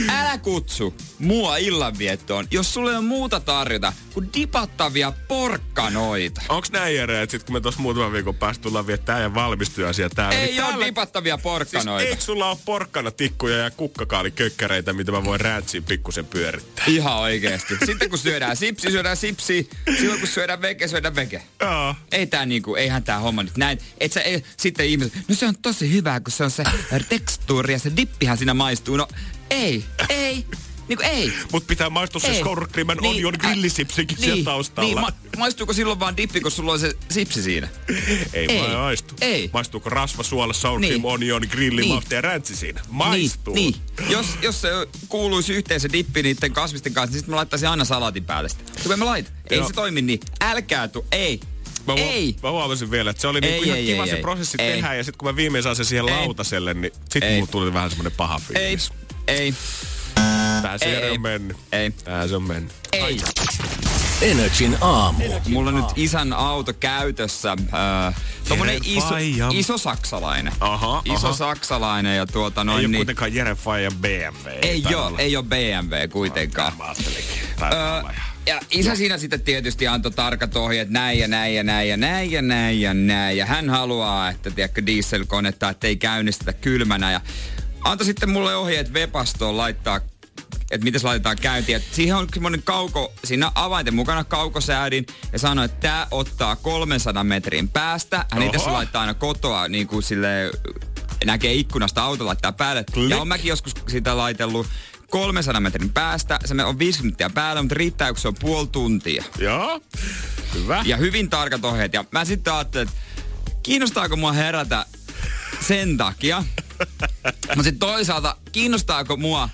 Älä kutsu mua illanviettoon, jos sulle on muuta tarjota kuin dipattavia porkkanoita. Onks näin Jere, että sit kun me tuossa muutaman viikon päästä tullaan viettää ja valmistujaisia täällä, Ei niin oo täällä... dipattavia Siis porkkanoita. eikö sulla ole porkkana tikkuja ja kukkakaalikökkäreitä, mitä mä voin räntsiin pikkusen pyörittää? Ihan oikeesti. Sitten kun syödään sipsi, syödään sipsi. Silloin kun syödään veke, syödään veke. Joo. Ei tää niinku, eihän tää homma nyt näin. Et sä, ei, sitten ihmiset, no se on tosi hyvää, kun se on se tekstuuri ja se dippihän siinä maistuu. No ei, ei, niinku ei. Mut pitää maistua se Ei. and Niin, onion grillisipsikin siellä niin, taustalla. Niin, ma- maistuuko silloin vaan dippi, kun sulla on se sipsi siinä? <laughs> ei, ei, ei maistu. ei. Maistuuko rasva, suola, sour Niin. cream, onion, grilli, Niin. ja räntsi siinä? Maistuu. Niin, niin. Jos, jos se kuuluisi yhteen se dippi niiden kasvisten kanssa, niin sitten mä laittaisin aina salaatin päälle sitä. Kun mä laita. Ei se toimi niin. Älkää tu, ei. Mä, ei. mä huomasin vielä, että se oli Ei, niinku ihan ei, kiva ei, se ei. prosessi Ei. tehdä ja sitten kun mä viimein saan sen siihen Ei. lautaselle, niin sit Ei. mulla tuli vähän semmonen paha Ei. fiilis. Ei. Tää se Ei, Jere ei. on mennyt. Ei. Tää se on mennyt. Ei. Energin aamu. Mulla on nyt isän auto käytössä. Äh, tommonen iso, iso saksalainen. Aha, iso aha. saksalainen ja tuota noin Ei oo niin. kuitenkaan Jere Fajan BMW. Ei taida oo, olla. ei oo BMW kuitenkaan. Ihan. ja isä siinä sitten tietysti antoi tarkat ohjeet, näin ja näin ja näin ja näin ja näin ja näin. Ja hän haluaa, että tiedätkö, dieselkonetta, että ei käynnistetä kylmänä. Ja antoi sitten mulle ohjeet Webastoon laittaa että miten se laitetaan käyntiin. Et siihen on semmoinen kauko, siinä avainten mukana kaukosäädin ja sanoi, että tämä ottaa 300 metrin päästä. Hän itse laittaa aina kotoa niin kuin sille näkee ikkunasta auto laittaa päälle. Klik. Ja on mäkin joskus sitä laitellut 300 metrin päästä. Se on 50 minuuttia päällä, mutta riittää, kun se on puoli tuntia. Joo. Hyvä. Ja hyvin tarkat ohjeet. Ja mä sitten ajattelin, että kiinnostaako mua herätä sen takia. Mutta sitten toisaalta, kiinnostaako mua,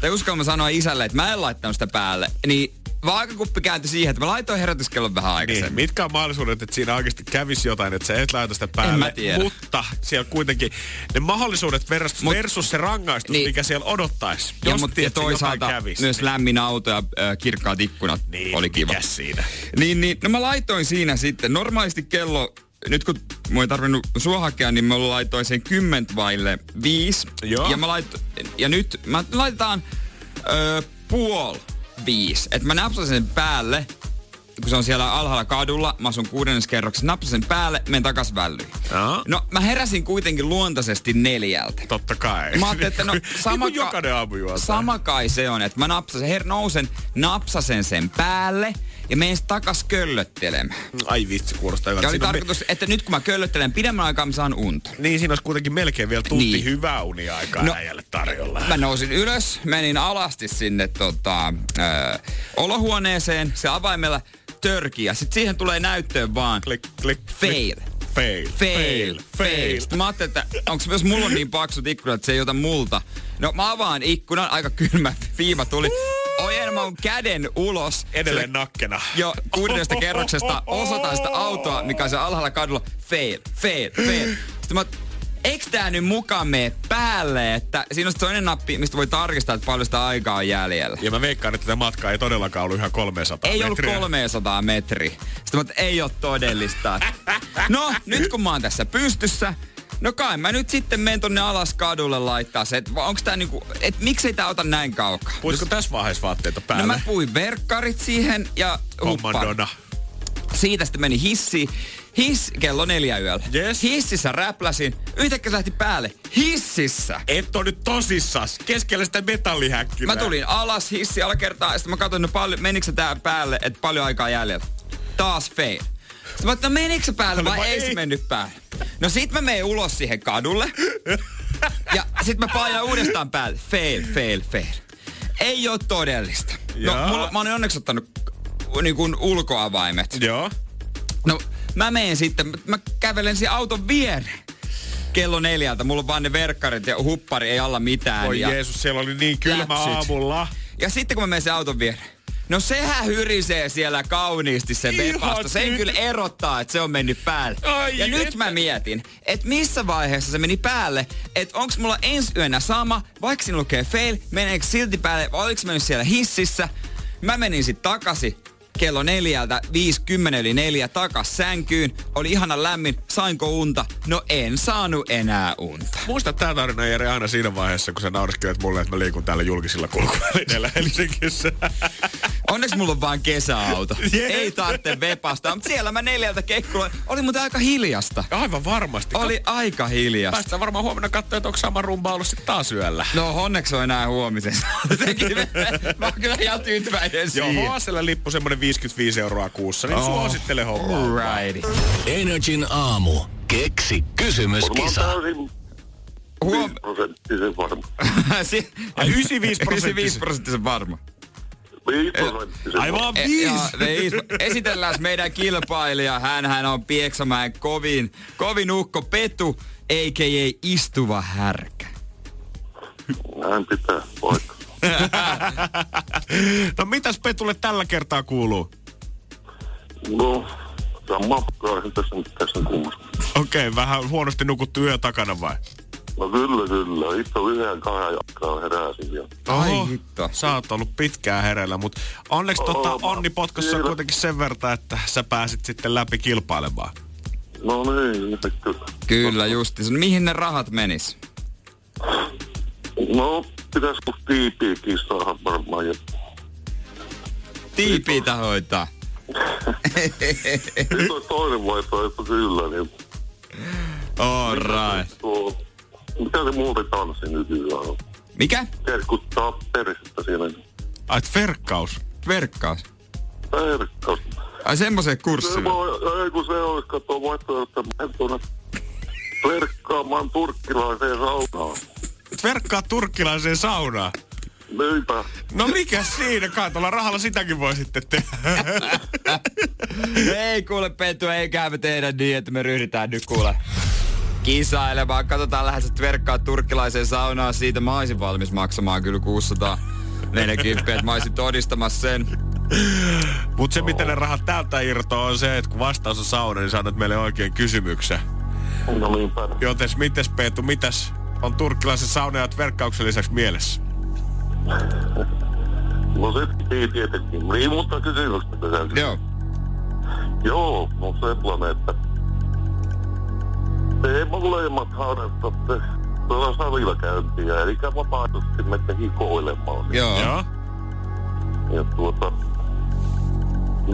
tai uskallan mä sanoa isälle, että mä en laittanut sitä päälle, niin vaakakuppi kääntyi siihen, että mä laitoin herätyskellon vähän Niin, aikaisemmin. mitkä on mahdollisuudet, että siinä oikeasti kävisi jotain, että sä et laita sitä päälle. mä tiedä. Mutta siellä kuitenkin ne mahdollisuudet versus, Mut- versus se rangaistus, Niin. mikä siellä odottaisi. Ja, Jos mutta tiedät, toisaalta jotain kävisi. myös lämmin auto ja äh, kirkkaat ikkunat niin, oli kiva. siinä? Niin, niin, no mä laitoin siinä sitten, normaalisti kello, nyt kun mun ei tarvinnut sua hakea, niin mä laitoin sen 10 vaille 5. Joo. Ja, mä lait, ja nyt mä laitetaan ö, puol viisi. Että mä napsasin sen päälle, kun se on siellä alhaalla kadulla, mä asun kuudennes kerroksessa, napsasin sen päälle, menen takas vällyyn. Joo. No mä heräsin kuitenkin luontaisesti neljältä. Totta kai. Mä ajattelin, että no <laughs> Niin sama, kuin jokainen aamu sama kai se on, että mä napsasen, her, nousen, napsasen sen päälle ja menen sit takas köllöttelemään. Ai vitsi, kuulostaa Ja hyvältä. oli Siinä on tarkoitus, että nyt kun mä köllöttelen pidemmän aikaa, mä saan unta. me- Niin, siinä olisi kuitenkin melkein vielä tunti Niin. hyvää uniaikaa No, äijälle tarjolla. Mä nousin ylös, menin alasti sinne tota, ö, olohuoneeseen, se avaimella törki ja sit siihen tulee näyttöön vaan Klik, klik, fail. Fail. Fail, fail. Sitten mä ajattelin, että onko jos mulla on niin paksut ikkunat, että se ei ota multa. No mä avaan ikkunan, aika kylmä viiva tuli. Ojen mun käden ulos. Edelleen Sille- nakkena. Jo kuudennesta kerroksesta osoitan sitä autoa, mikä on se alhaalla kadulla. Fail, fail, fail. Sitten mä Eikö tää nyt mukaan mene päälle, että siinä on toinen nappi, mistä voi tarkistaa, että paljon sitä aikaa on jäljellä. Ja mä veikkaan, että tätä matkaa ei todellakaan ollut ihan 300 Ei ollut metriä. 300 metriä. Sitten mä, että ei ole todellista. No, nyt kun mä oon tässä pystyssä, no kai mä nyt sitten menen tonne alas kadulle laittaa se, että onks tää niinku, että miksei tää ota näin kaukaa. Puisiko tässä vaiheessa vaatteita No päälle? mä puin verkkarit siihen ja. Kommandona. Siitä sitten meni hissi. Hiss, kello neljä yöllä. Yes. Hississä räpläsin. Yhtäkkiä se lähti päälle. Hississä. Et on nyt tosissas. Keskellä sitä metallihäkkilää. Mä tulin alas hissi alakertaa ja sitten mä katsoin, no paljon, menikö se tää päälle, että paljon aikaa jäljellä. Taas fail. Sitten mä no menikö se päälle vai Vai ei se mennyt päälle. No sit mä menen ulos siihen kadulle. Ja sit mä painan uudestaan päälle. Fail, fail, fail. Ei oo todellista. No, Jaa. mulla, mä oon onneksi ottanut niin kuin ulkoavaimet. Joo. No mä menen sitten, mä kävelen siihen auton viereen. Kello neljältä, mulla on vaan ne verkkarit ja huppari, ei alla mitään. Oi ja, Jeesus, siellä oli niin kylmä Läpsyt. aamulla. ja sitten kun mä menen sen auton viereen, No sehän hyrisee siellä kauniisti se Ihan vepasta. Sen nyt. kyllä erottaa, että se on mennyt päälle. Ai ja nyt mä mietin, että missä vaiheessa se meni päälle. Että onks mulla ensi yönä sama, vaikka siinä lukee fail, meneekö silti päälle, vai oliko se mennyt siellä hississä. Mä menin sitten takaisin kello neljältä, 50 yli neljä, takas sänkyyn. Oli ihana lämmin, sainko unta? No en saanut enää unta. Muista tää tarina Jere aina siinä vaiheessa, kun sä nauriskelet mulle, että mä liikun täällä julkisilla kulkuvälineillä <laughs> Helsingissä. Onneksi mulla on vaan kesäauto. <laughs> Jep. Ei tarvitse vepasta. Mutta siellä mä neljältä kekkulla. Oli muuten aika hiljasta. Aivan varmasti. Oli aika hiljasta. Päästään varmaan huomenna katsoa, että onko sama rumba ollut sitten taas yöllä. No onneksi on enää huomisen. <laughs> mä oon kyllä ihan tyytyväinen Joo, siihen. HSL-lippu semmonen 55 euroa kuussa, niin oh. suosittele hommaa. Righty. Energin aamu. Keksi kysymys, kisa. Huom... 5 prosenttisen varma. <laughs> si- Ai 95 95 prosenttisen varma. 5 prosenttisen Ai vaan E- ja viis. Esitellään meidän kilpailija. Hänhän on Pieksämäen kovin, kovin ukko Petu, a.k.a. istuva härkä. Näin pitää paikka. <laughs> no mitäs Petulle tällä kertaa kuuluu? No, sama tässä nyt tässä. Okei, okay, vähän huonosti nukuttu yö takana vai? No kyllä, kyllä. Itse yhden kahden aikaa heräsin ja Ai hitto. Sä oot ollut pitkään hereillä, mutta onneksi tota, onni potkossa on kuitenkin sen verran, että sä pääsit sitten läpi kilpailemaan. No niin, se kyllä. Kyllä justi. Mihin ne rahat menis? No, pitäis kun tiipiikin saada varmaan. Ja Tiipiitä hoitaa. sitten on toinen vaihtoehto kyllä, niin All right. Mitä se muuten tanssi nykyään on? Mikä? Terkuttaa persettä siinä. Ai, verkkaus. Verkkaus. Perkkaus. Ai semmoisen Se kurssille. voi, ei kun se olisi, kato vaihtoehto, että menen tuonne verkkaamaan turkkilaiseen saunaan. Et verkkaa turkkilaiseen saunaan. Niinpä. No mikä siinä? Kai tuolla rahalla sitäkin voi sitten tehdä. <laughs> Ei kuule Petu, eikä me tehdä niin, että me ryhdytään nyt kuule kisailemaan. Katsotaan lähes, että verkkaa turkkilaiseen saunaan. Siitä mä olisin valmis maksamaan kyllä 640, että mä olisin todistamassa sen. Mut se, miten ne rahat täältä irtoaa, on se, että kun vastaus on sauna, niin sanot meille oikein kysymyksen. No niinpä. Jotes mites Peetu, mitäs on turkkilaisen saunajat verkkauksen lisäksi mielessä? No se ei tietenkin. Niin, mutta kysymystä tässä. Joo. Joo, no sellainen, että te molemmat harrastatte tuolla salilla käyntiä, eli vapaaehtoisesti menette hikoilemaan. Joo. Joo. Ja tuota,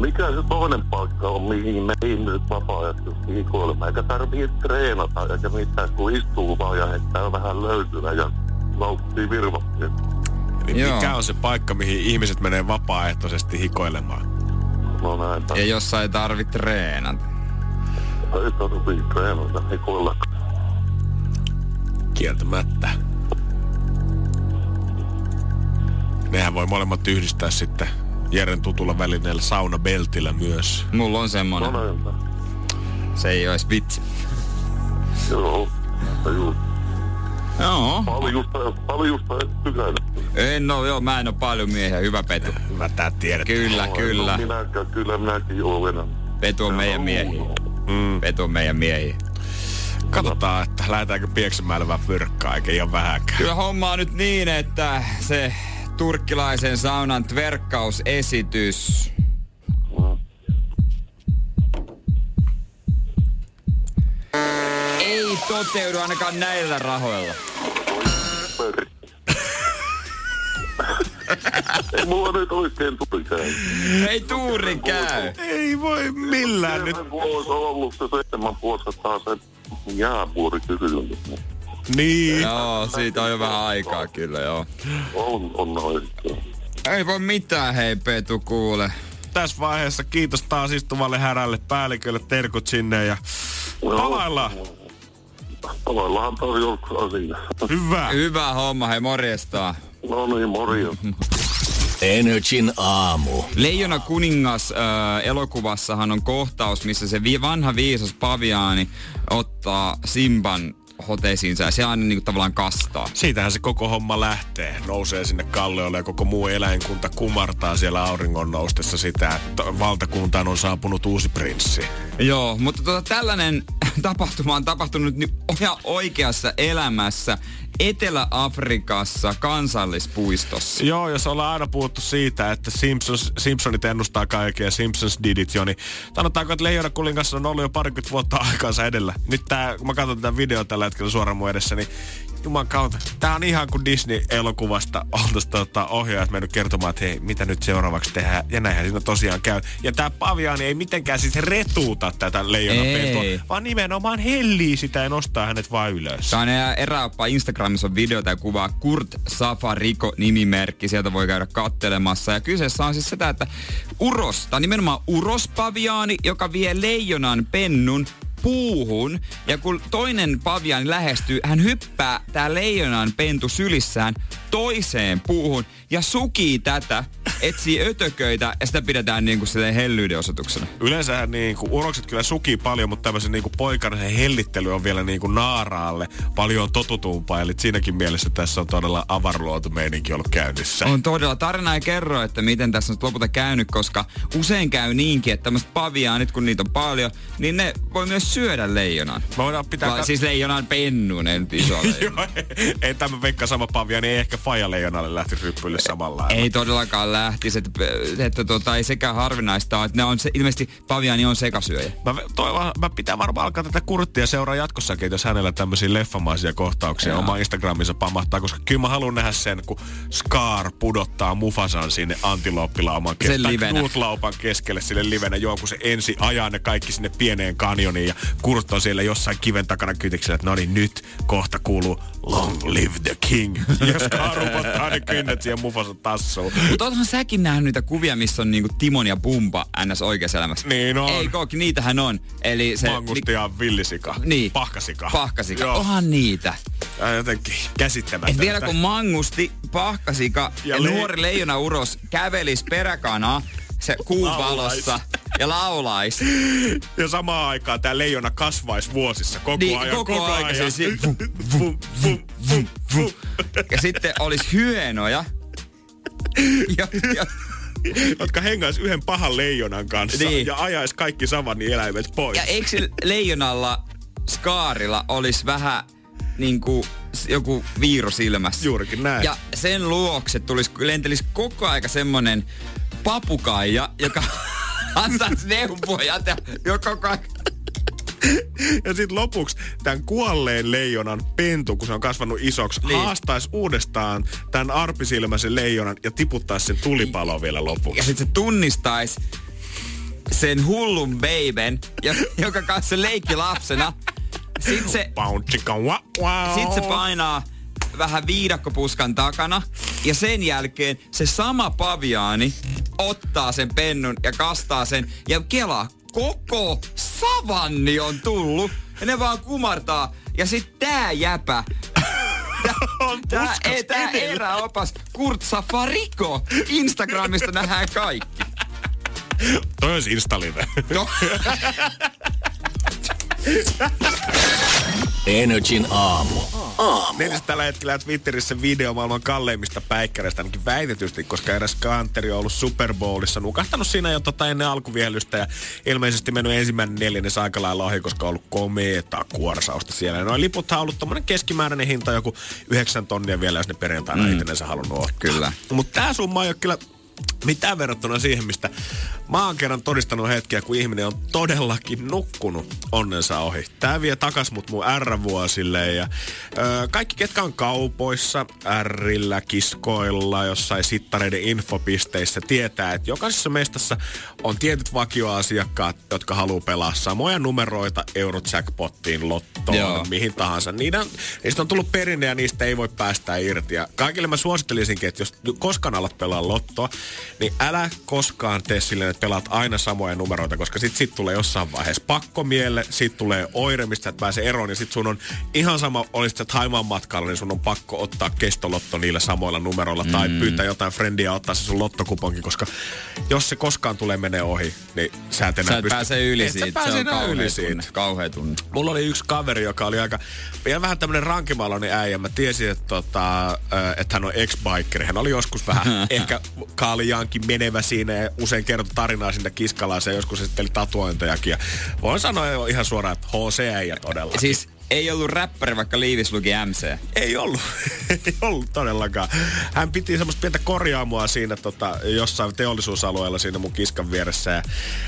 mikä se toinen paikka on, mihin me ihmiset vapaa-ajaisesti hikoilemme, eikä tarvitse treenata, eikä mitään, kun istuu vaan ja heittää vähän löytynä ja nauttii virvottiin. Eli Joo. mikä on se paikka, mihin ihmiset menee vapaaehtoisesti hikoilemaan? No näinpä. Ja jossa ei tarvitse treenata. Ei tarvitse treenata hikoilla. Kieltämättä. Nehän voi molemmat yhdistää sitten Jeren tutulla välineellä saunabeltillä myös. Mulla on semmonen. Se ei ois vitsi. Joo. Ja juu. Joo. Paljusta, paljusta et tykännyt. En oo, joo, mä en oo paljon miehiä. Hyvä Petu. Hyvä tää tiedät. Kyllä, No, kyllä. No, minäkään, kyllä minäkin olen. Petu on meidän miehiä. Mm. Petu on meidän miehiä. Katsotaan, että lähdetäänkö Pieksämäelle vähän fyrkkaa, eikä ihan vähäkään. Kyllä homma on nyt niin, että se turkkilaisen saunan tverkkausesitys ei toteudu ainakaan näillä rahoilla. Ei mulla nyt oikein tuli käy. Ei tuuri käy. Ei voi millään nyt. Nyt olisi ollut se seitsemän vuotta taas se jäävuori kysymys. Niin. Joo, siitä on jo vähän aikaa kyllä, joo. On, on noin. Ei voi mitään, hei Petu, kuule. Tässä vaiheessa kiitos taas istuvalle härälle päällikölle, terkut sinne ja palaillaan. Tavallaan taas. Hyvä. Hyvä homma, hei morjesta. No niin, morjens. Energin aamu. Leijona kuningas äh, elokuvassahan on kohtaus, missä se vi- vanha viisas paviaani ottaa Simban hotesiinsa ja se aina niinku tavallaan kastaa. Siitähän se koko homma lähtee. Nousee sinne kalliolle ja koko muu eläinkunta kumartaa siellä auringon noustessa sitä, että valtakuntaan on saapunut uusi prinssi. Joo, mutta tota, tällainen <laughs> tapahtuma on tapahtunut nyt ihan oikeassa elämässä Etelä-Afrikassa kansallispuistossa. Joo, jos ollaan aina puhuttu siitä, että Simpsons, Simpsonit ennustaa kaikkea ja Simpsons didit jo, niin sanotaanko, että Leijona kuningas on ollut jo parikymmentä vuotta aikaansa edellä. Nyt tää, kun mä katson tätä videoa tällä hetkellä suoraan mun edessä, niin Juman kautta. Tää on ihan kuin Disney-elokuvasta oltaisiin tota, ohjaajat mennyt kertomaan, että hei, mitä nyt seuraavaksi tehdään. Ja näinhän siinä tosiaan käy. Ja tää paviaani ei mitenkään siis retuuta tätä leijonapentua, vaan nimenomaan hellii sitä ja nostaa hänet vaan ylös. Tämä on eräoppa Instagramissa on videota ja kuvaa Kurt Safariko nimimerkki. Sieltä voi käydä kattelemassa. Ja kyseessä on siis sitä, että uros, tai nimenomaan urospaviaani, joka vie leijonan pennun puuhun. Ja kun toinen paviaani lähestyy, hän hyppää tää leijonan pentu sylissään toiseen puuhun ja sukii tätä, etsii ötököitä ja sitä pidetään niinku silleen hellyyden osoituksena. Yleensähän niinku urokset kyllä sukii paljon, mutta tämmöisen niinku poikan hellittely on vielä niinku naaraalle paljon totutumpaa. Eli siinäkin mielessä tässä on todella avaruotu meininki ollut käynnissä. On todella. Tarina ei kerro, että miten tässä on lopulta käynyt, koska usein käy niinkin, että tämmöiset paviaanit, kun niitä on paljon, niin ne voi myös syödä leijonan. Voidaan pitää... Va- siis leijonan pennun, en iso <laughs> leijona. ei tämä Veikka sama pavia, niin ei ehkä Faja leijonalle lähti ryppyille samalla lailla. Ei todellakaan lähtisi, että, että tota, ei sekään harvinaista että ne on se, ilmeisesti paviani on sekasyöjä. Mä, toivon, mä pitää varmaan alkaa tätä kurttia seuraa jatkossakin, jos hänellä tämmöisiä leffamaisia kohtauksia Jaa. oma Instagramissa pamahtaa, koska kyllä mä haluan nähdä sen, kun Scar pudottaa Mufasan sinne antilooppilauman keskelaupan keskelle sille livenä, joo, kun se ensi ajaa ne kaikki sinne pieneen kanioniin ja Kurt on siellä jossain kiven takana kytiksellä, että no niin nyt kohta kuuluu Long live the king. <laughs> Ja Scar upottaa ne kynnet siihen Mufasan tassuun. Mutta oothan säkin nähnyt niitä kuvia, missä on niinku Timon ja Pumpa ns. oikeassa elämässä. Niin on. Ei koki, niitähän on. Eli se... Mangusti ja villisika. Niin. Pahkasika. Pahkasika. Joo. Onhan niitä. Ja jotenkin käsittämätöntä. Et vielä kun mangusti, pahkasika ja, ja le- nuori leijona uros kävelis peräkanaa, se kuun valossa ja laulais. Ja samaan aikaan tämä leijona kasvaisi vuosissa koko niin, ajan. Koko, koko ajan. ajan. Siis, ja sitten olisi hyenoja. ja, ja, jotka hengais yhden pahan leijonan kanssa niin. ja ajais kaikki savanni eläimet pois. Ja eikö leijonalla, skaarilla olisi vähän niinku joku virus ilmässä? Juurikin näin. Ja sen luokse tulisi, lentelisi koko aika semmonen papukaija, joka <laughs> antaisi neuvoja joka ja sitten lopuksi tämän kuolleen leijonan pentu, kun se on kasvanut isoksi, niin. haastaisi uudestaan tämän arpisilmäisen leijonan ja tiputtaisi sen tulipalo vielä lopuksi. Ja sitten se tunnistaisi sen hullun baben, joka kanssa se leikki lapsena. Sitten se, sit se painaa vähän viidakkopuskan takana. Ja sen jälkeen se sama paviaani ottaa sen pennun ja kastaa sen. Ja kelaa, koko savanni on tullut. Ja ne vaan kumartaa. Ja sit tää jäpä on tää, ei, tää eräopas Kurt Safariko. Instagramista nähdään kaikki. Toi olisi Instalive. No. Energin aamu. Aamu. Netissä tällä hetkellä Twitterissä video maailman kalleimmista päikkäreistä ainakin väitetysti, koska eräs kanteri on ollut Super Bowlissa nukahtanut siinä jo tota ennen alkuviehystä ja ilmeisesti mennyt ensimmäinen neljännes aika lailla ohi, koska on ollut komeeta kuorsausta siellä. Noin liput on ollut tommonen keskimääräinen hinta joku 9 tonnia vielä, jos ne perjantaina mm. itse halunnut ottaa. Kyllä. Mutta tää summa ei ole kyllä mitään verrattuna siihen, mistä mä oon kerran todistanut hetkiä, kun ihminen on todellakin nukkunut onnensa ohi. Tää vie takas mut mun R-vuosille ja ö, kaikki ketkä on kaupoissa, Rillä, kiskoilla, jossain sittareiden infopisteissä tietää, että jokaisessa mestassa on tietyt vakioasiakkaat, jotka haluaa pelaa samoja numeroita Eurojackpottiin, lottoon, Joo. mihin tahansa. Niitä, niistä on tullut perinne ja niistä ei voi päästä irti. Ja kaikille mä suosittelisinkin, että jos koskaan alat pelaa lottoa, niin älä koskaan tee silleen, että pelaat aina samoja numeroita, koska sit, sit tulee jossain vaiheessa pakkomielle, sit tulee oire, mistä et pääse eroon, ja sit sun on ihan sama, olisit sä Haimaan matkalla, niin sun on pakko ottaa kestolotto niillä samoilla numeroilla, mm. tai pyytää jotain friendia ottaa se sun lottokuponki, koska jos se koskaan tulee menee ohi, niin sä et enää sä et pysty. pääse yli et siitä, se on kauhea yli tunne. siitä. Kauhea tunne. Mulla oli yksi kaveri, joka oli aika, vielä vähän tämmönen rankimalainen äijä. Mä tiesin, että, tota, että hän on ex-bikeri. Hän oli joskus vähän <laughs> ehkä Kaali tosiaankin menevä siinä ja usein kertoi tarinaa sinne kiskalaan ja joskus esitteli tatuointejakin. Ja voin sanoa jo ihan suoraan, että HC ja todella. Siis ei ollut räppäri, vaikka Liivis luki MC. Ei ollut. <laughs> ei ollut todellakaan. Hän piti semmoista pientä korjaamua siinä tota, jossain teollisuusalueella siinä mun kiskan vieressä. Ja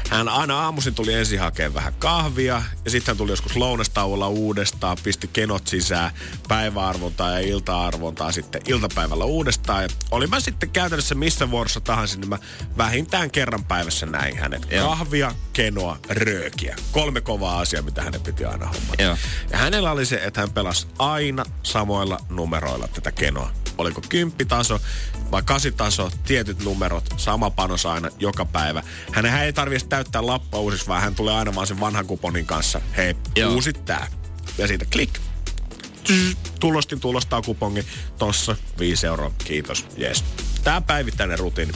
hän aina aamuisin tuli ensin hakemaan vähän kahvia ja sitten hän tuli joskus lounastauolla uudestaan, pisti kenot sisään, päiväarvontaa ja ilta-arvontaa sitten iltapäivällä uudestaan. Ja oli mä sitten käytännössä missä vuorossa tahansa, niin mä vähintään kerran päivässä näin hänet. Joo. Kahvia, kenoa, röökiä. Kolme kovaa asiaa, mitä hänen piti aina hommata. Joo. Ja hänellä oli se, että hän pelasi aina samoilla numeroilla tätä kenoa. Oliko kymppitaso vai kasitaso, tietyt numerot, sama panos aina, joka päivä. Hänhän ei tarvitse täyttää lappua uusiksi, vaan hän tulee aina vaan sen vanhan kuponin kanssa. Hei, Joo. uusit tää. Ja siitä klik. Tulostin tulostaa kupongin. Tossa, 5 euroa. Kiitos. Yes. Tää päivittäinen rutiini.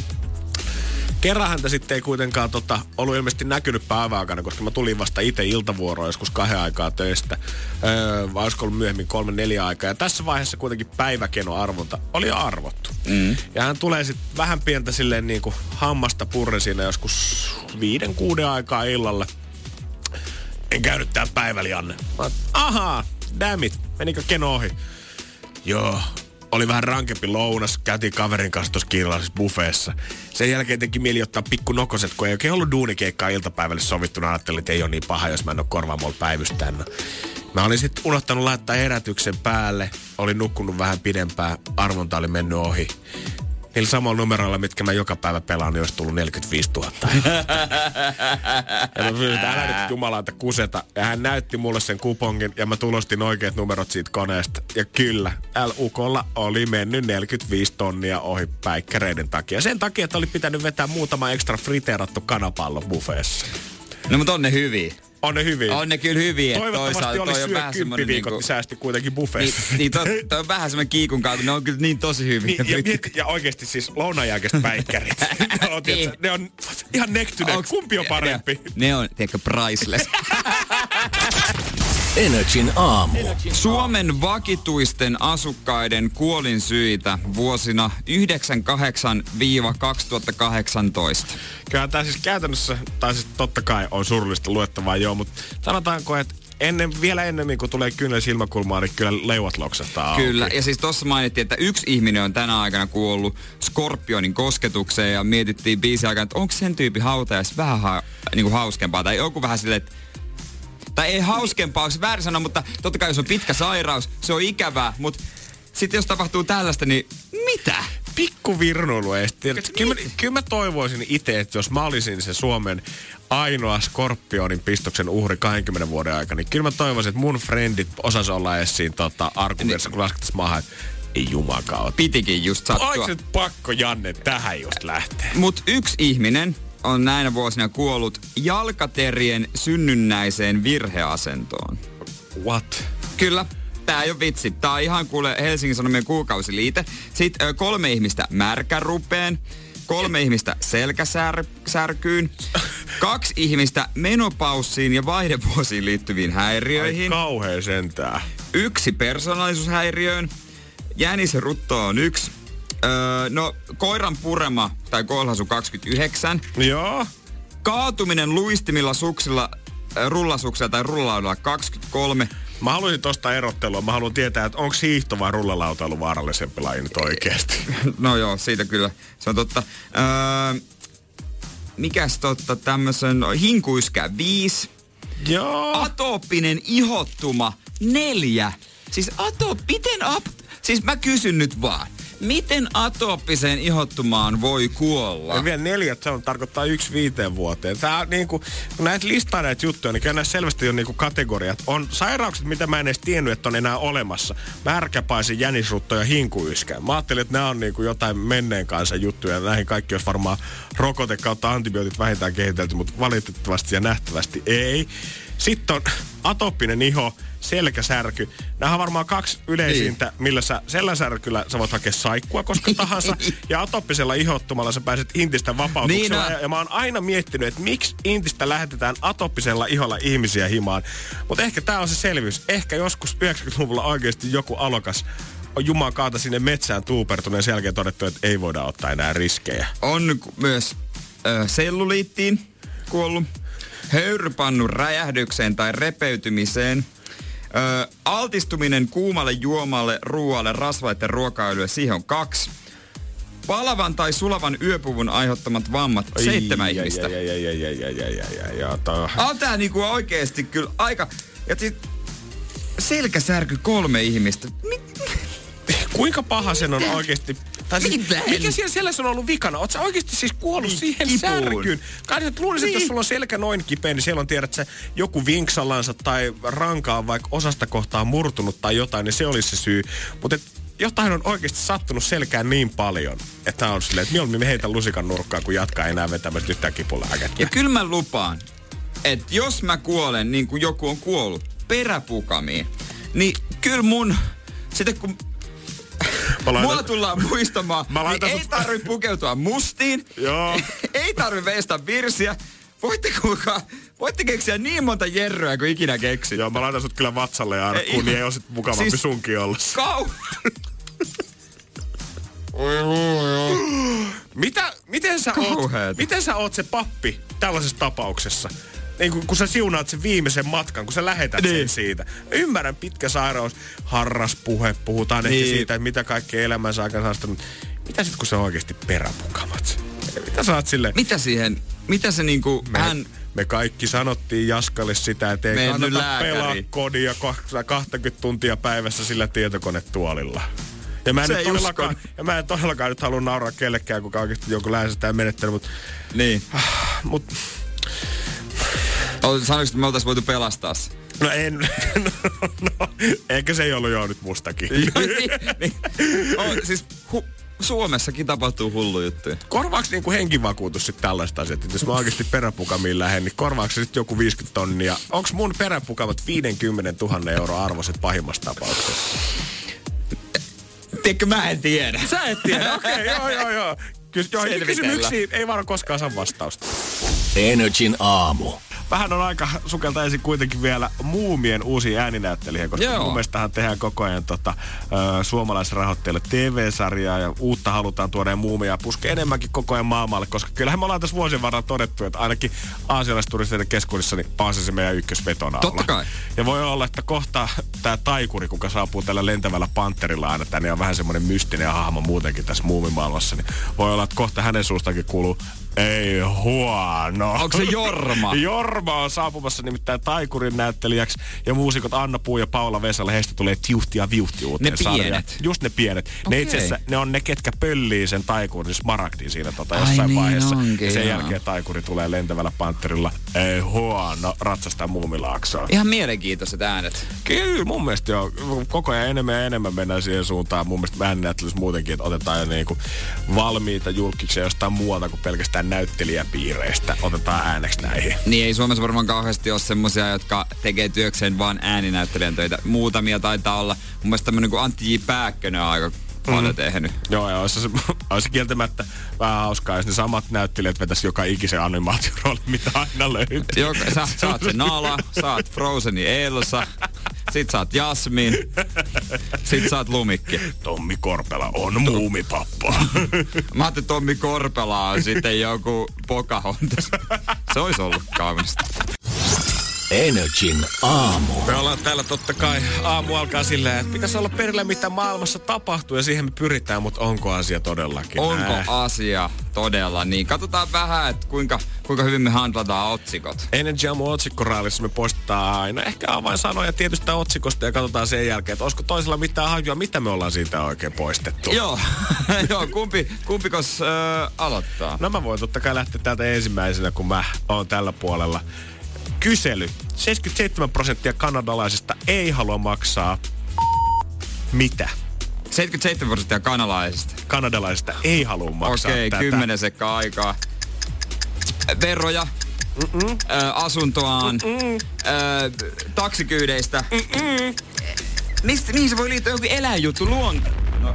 Kerran häntä sitten ei kuitenkaan tota, ollut ilmeisesti näkynyt päiväaikana, koska mä tulin vasta itse iltavuoroon joskus kahden aikaa töistä. Öö, vai olisiko ollut myöhemmin kolme neljä aikaa. Ja tässä vaiheessa kuitenkin päiväkenoarvonta oli jo arvottu. Mm. Ja hän tulee sitten vähän pientä silleen niin kuin hammasta purre siinä joskus viiden kuuden aikaa illalle. En käynyt tää päiväli, Anne. Mä ahaa, damn it, menikö keno ohi? Joo, oli vähän rankempi lounas, käytiin kaverin kanssa tuossa kiinalaisessa buffeessa. Sen jälkeen teki mieli ottaa pikku nokoset, kun ei oikein ollut duunikeikkaa iltapäivälle sovittuna. Ajattelin, että ei ole niin paha, jos mä en ole korvaamolla päivystään. Mä olin sitten unohtanut laittaa herätyksen päälle, olin nukkunut vähän pidempään, arvonta oli mennyt ohi. Niillä samalla numeroilla, mitkä mä joka päivä pelaan, niin olisi tullut 45 000. ja mä pyysin, että älä nyt jumalauta kuseta. Ja hän näytti mulle sen kupongin ja mä tulostin oikeat numerot siitä koneesta. Ja kyllä, L-ukolla oli mennyt 45 tonnia ohi päikkäreiden takia. Sen takia, että oli pitänyt vetää muutama ekstra friteerattu kanapallo buffeessa. No mutta on ne hyviä. On ne hyvin. On ne kyllä hyviä. Toivottavasti Toisaalta oli toi on syö vähän semmonen kymppiviikot, niinku- niin säästi kuitenkin Niin, buffeessa. niin toi, toi on vähän semmoinen kiikun kautta, ne on kyllä niin tosi hyviä. Niin, ja, ja oikeasti siis lounajälkeiset päikkärit. <laughs> ne, on, Niin. ne on ihan nektyneet. Kumpi on parempi? Ne, ne on, tiedätkö, priceless. <laughs> Energin aamu. Suomen vakituisten asukkaiden kuolinsyitä vuosina 98-2018. Kyllä tämä siis käytännössä, tai siis totta kai on surullista luettavaa joo, mutta sanotaanko, että ennen, vielä ennemmin kuin tulee kyynel silmäkulmaan, niin kyllä leuat loksahtaa auki. Kyllä, ja siis tuossa mainittiin, että yksi ihminen on tänä aikana kuollut Skorpionin kosketukseen ja mietittiin biisi aikana, että onko sen tyyppi hautajais vähän ha- niin kuin hauskempaa tai joku vähän silleen, että tai ei hauskempaa, olisi väärin sanoa, mutta totta kai jos on pitkä sairaus, se on ikävää, mutta sitten jos tapahtuu tällaista, niin mitä? Pikku virnuilu Kyllä, mä- kyllä mä toivoisin itse, että jos mä olisin se Suomen ainoa skorpionin pistoksen uhri 20 vuoden aikana, niin kyllä mä toivoisin, että mun frendit osas olla edes siinä tota, arkuvirsa, kun laskettaisiin maahan, että ei jumakaan Pitikin just sattua. Oliko nyt pakko Janne tähän just lähteä? Mut yksi ihminen on näinä vuosina kuollut jalkaterien synnynnäiseen virheasentoon. What? Kyllä. Tää ei ole vitsi. Tää on ihan kuule Helsingin Sanomien kuukausiliite. Sitten kolme ihmistä märkärupeen, kolme ihmistä selkäsärkyyn, kaksi ihmistä menopaussiin ja vaihdevuosiin liittyviin Ai häiriöihin, kauhea sentää. yksi persoonallisuushäiriöön, jännisrutto on yksi, öö, no koiran purema tai koilhasu 29, Joo. kaatuminen luistimilla suksilla, rullasuksella tai rullalaudalla 23, Mä haluaisin tosta erottelua. Mä haluan tietää, että onko hiihto vai rullalautailu vaarallisempi laji nyt oikeasti. <laughs> No joo, siitä kyllä. Se on totta. Öö, mikäs totta tämmösen hinkuiskä viisi. Joo. Atooppinen ihottuma neljä. Siis ato, miten ap... Siis mä kysyn nyt vaan. Miten atooppiseen ihottumaan voi kuolla? Ja vielä neljät, se on, tarkoittaa yksi viiteen vuoteen. Tää on niinku, kun näet listaa näitä juttuja, niin kyllä näissä selvästi on niinku kategoriat. On sairaukset, mitä mä en edes tiennyt, että on enää olemassa. Märkäpaisi, jänisrutto ja hinkuyskä. Mä ajattelin, että nämä on niinku jotain menneen kanssa juttuja. Näihin kaikki olisi varmaan rokote kautta antibiootit vähintään kehitelty, mutta valitettavasti ja nähtävästi ei. Sitten on atooppinen iho, selkäsärky. Nämä on varmaan kaksi yleisintä, niin. millä sä selkäsärkyllä sä voit hakea saikkua koska <laughs> tahansa. ja atooppisella ihottumalla sä pääset intistä vapautuksella. Niin, ja, ja mä oon aina miettinyt, että miksi intistä lähetetään atooppisella iholla ihmisiä himaan. Mutta ehkä tää on se selvyys. Ehkä joskus 90-luvulla oikeasti joku alokas on Juman kaata sinne metsään tuupertuneen sen jälkeen todettu, että ei voida ottaa enää riskejä. On myös ö, selluliittiin kuollut, höyrypannun räjähdykseen tai repeytymiseen. Ö, altistuminen kuumalle juomalle, ruoalle, rasvaiden ruokailulle, siihen on kaksi. Palavan tai sulavan yöpuvun aiheuttamat vammat, Oi, seitsemän jä, ihmistä. On tää niinku oikeesti kyllä aika... Ja sit selkäsärky kolme ihmistä. Mit, Kuinka paha sen on oikeasti... Tai siis, Mitä? mikä siellä selässä on ollut vikana? Oletko oikeasti siis kuollut Niin, siihen kipuun. särkyyn? Kai nyt luulisin, että jos Niin. sulla on selkä noin kipeä, niin siellä on tiedät sä, joku vinksalansa tai ranka on vaikka osasta kohtaa murtunut tai jotain, niin se olisi se syy. Mutta jotain on oikeasti sattunut selkään niin paljon, että on silleen, että mieluummin me heitä lusikan nurkkaan, kun jatkaa enää vetämässä yhtään kipulääkettä. Ja kyllä mä lupaan, että jos mä kuolen niin kuin joku on kuollut peräpukamiin, niin kyllä mun, sitten kun laitan- Mulla tullaan muistamaan, Mä niin ei tarvi pukeutua mustiin, Joo. <laughs> ei tarvi veistä virsiä. Voitte kuulkaa, voitte keksiä niin monta jerryä kuin ikinä keksit. Joo, mä laitan sut kyllä vatsalle ja arkkuun, Ei, niin ei ole sit mukavampi siis- sunkin ollessa. Kau... <laughs> <gasps> Mitä, miten, sä oot, miten sä oot se pappi tällaisessa tapauksessa? Niin kun, kun sä siunaat sen viimeisen matkan, kun sä lähetät niin. sen siitä. Ymmärrän pitkä sairaus, harras puhe, puhutaan niin. ehkä siitä, että mitä kaikkea elämänsä aikana mutta mitä sit kun se on oikeasti peräpukamat? Mitä sä oot sille? Mitä siihen, mitä se niinku, Me, hän... me kaikki sanottiin Jaskalle sitä, että ei Mennyt kannata pelaa kodia kah- 20 tuntia päivässä sillä tietokonetuolilla. Ja mä, en nyt todellakaan, ja mä en todellakaan nyt halua nauraa kellekään, kuka oikeasti jonkun länsestä menettänyt, mutta Niin. mut, Sanoiko, että me oltais voitu pelastaa se? no en, <laughs> no, no, ehkä se ei ollut jo nyt mustakin. <laughs> niin, niin. On, siis hu- Suomessakin tapahtuu hullu juttuja. Korvaaks niinku henkivakuutus sitten tällaista asiaa, että jos mä oikeasti peräpukamiin lähden, niin korvaaks sitten joku 50 tonnia? Onks mun peräpukamat 50 000 euroa arvoiset pahimmassa tapauksessa? Tiedätkö, mä en tiedä. Sä et tiedä, okei, okay, <laughs> joo, joo, joo. Kys, joo kysymyksiin ei varmaan koskaan saa vastausta. Energin aamu. Vähän on aika sukelta ensin kuitenkin vielä muumien uusiin ääninäyttelijöihin, koska Joo. mun mielestähän tehdään koko ajan tota, ö, suomalaisrahoitteille TV-sarjaa ja uutta halutaan tuoda ja muumia puskea enemmänkin koko ajan maailmalle, koska kyllähän me ollaan tässä vuosien varrella todettu, että ainakin aasialaisturisteiden keskuudessa niin on se se meidän ykkösvetona Totta kai. Ja voi olla, että kohta tämä taikuri, kuka saapuu tällä lentävällä panterilla aina tänne, on vähän semmoinen mystinen hahmo muutenkin tässä muumimaailmassa, niin voi olla, että kohta hänen suustakin kuuluu ei huono. Onko se Jorma? <laughs> Jorma on saapumassa nimittäin taikurin näyttelijäksi ja muusikot Anna Puu ja Paula Vesala, heistä tulee tiuhti ja viuhti uuteen Ne sarjaan. pienet? Just ne pienet. Ne Okei. itse asiassa, ne on ne, ketkä pöllii sen taikurin smaragdin siinä tota, Ai jossain niin vaiheessa. onkin, ja sen joo. jälkeen taikuri tulee lentävällä panterilla. Ei huono, ratsastaa muumilaaksoon. Ihan mielenkiintoiset äänet. Kyllä, mun mielestä joo. Koko ajan enemmän ja enemmän mennään siihen suuntaan. Mun mielestä ääninäyttelyssä muutenkin, että otetaan jo niinku valmiita julkiksi jostain muualta kuin pelkästään näyttelijäpiireistä. Otetaan ääneksi näihin. Niin ei Suomessa varmaan kauheasti ole semmosia, jotka tekee työkseen vaan ääninäyttelijän töitä. Muutamia taitaa olla. Mun mielestä tämmönen kuin Antti J. Pääkkönen on aika paljon Mm. tehnyt. Joo, ja olisi, se, <laughs> olisi kieltämättä vähän hauskaa, jos ne samat näyttelijät vetäisi joka ikisen animaatiorooli, mitä aina löytyy. Joka, sä, sä oot se Nala, sä oot Frozeni Elsa, sit sä oot Jasmin, sit sä oot Lumikki. Tommi Korpela on muumipappa. Mä ajattelin, Tommi Korpela on sitten joku Pocahontas. Se olisi ollut kaunista. Energin aamu. Me ollaan täällä totta kai aamu alkaa silleen, että pitäisi olla perillä mitä maailmassa tapahtuu ja siihen me pyritään, mutta onko asia todellakin Onko näin? asia todella niin? Katsotaan vähän, että kuinka, kuinka hyvin me handlataan otsikot. Energy Aamu otsikkoraalissa me poistetaan aina ehkä avainsanoja tietystä otsikosta ja katsotaan sen jälkeen, että olisiko toisella mitään hajua, mitä me ollaan siitä oikein poistettu. Joo, <laughs> joo kumpi, kumpikos äh, aloittaa? No mä voin totta kai lähteä täältä ensimmäisenä, kun mä oon tällä puolella. Kysely. 77 prosenttia kanadalaisista ei halua maksaa mitä? 77 prosenttia kanalaisista. Kanadalaisista ei halua maksaa Okei, tätä. 10 sekkaa aikaa. Veroja. Ö, asuntoaan. Ö, taksikyydeistä. Mistä, mihin se voi liittyä joku eläinjuttu? Luon... No,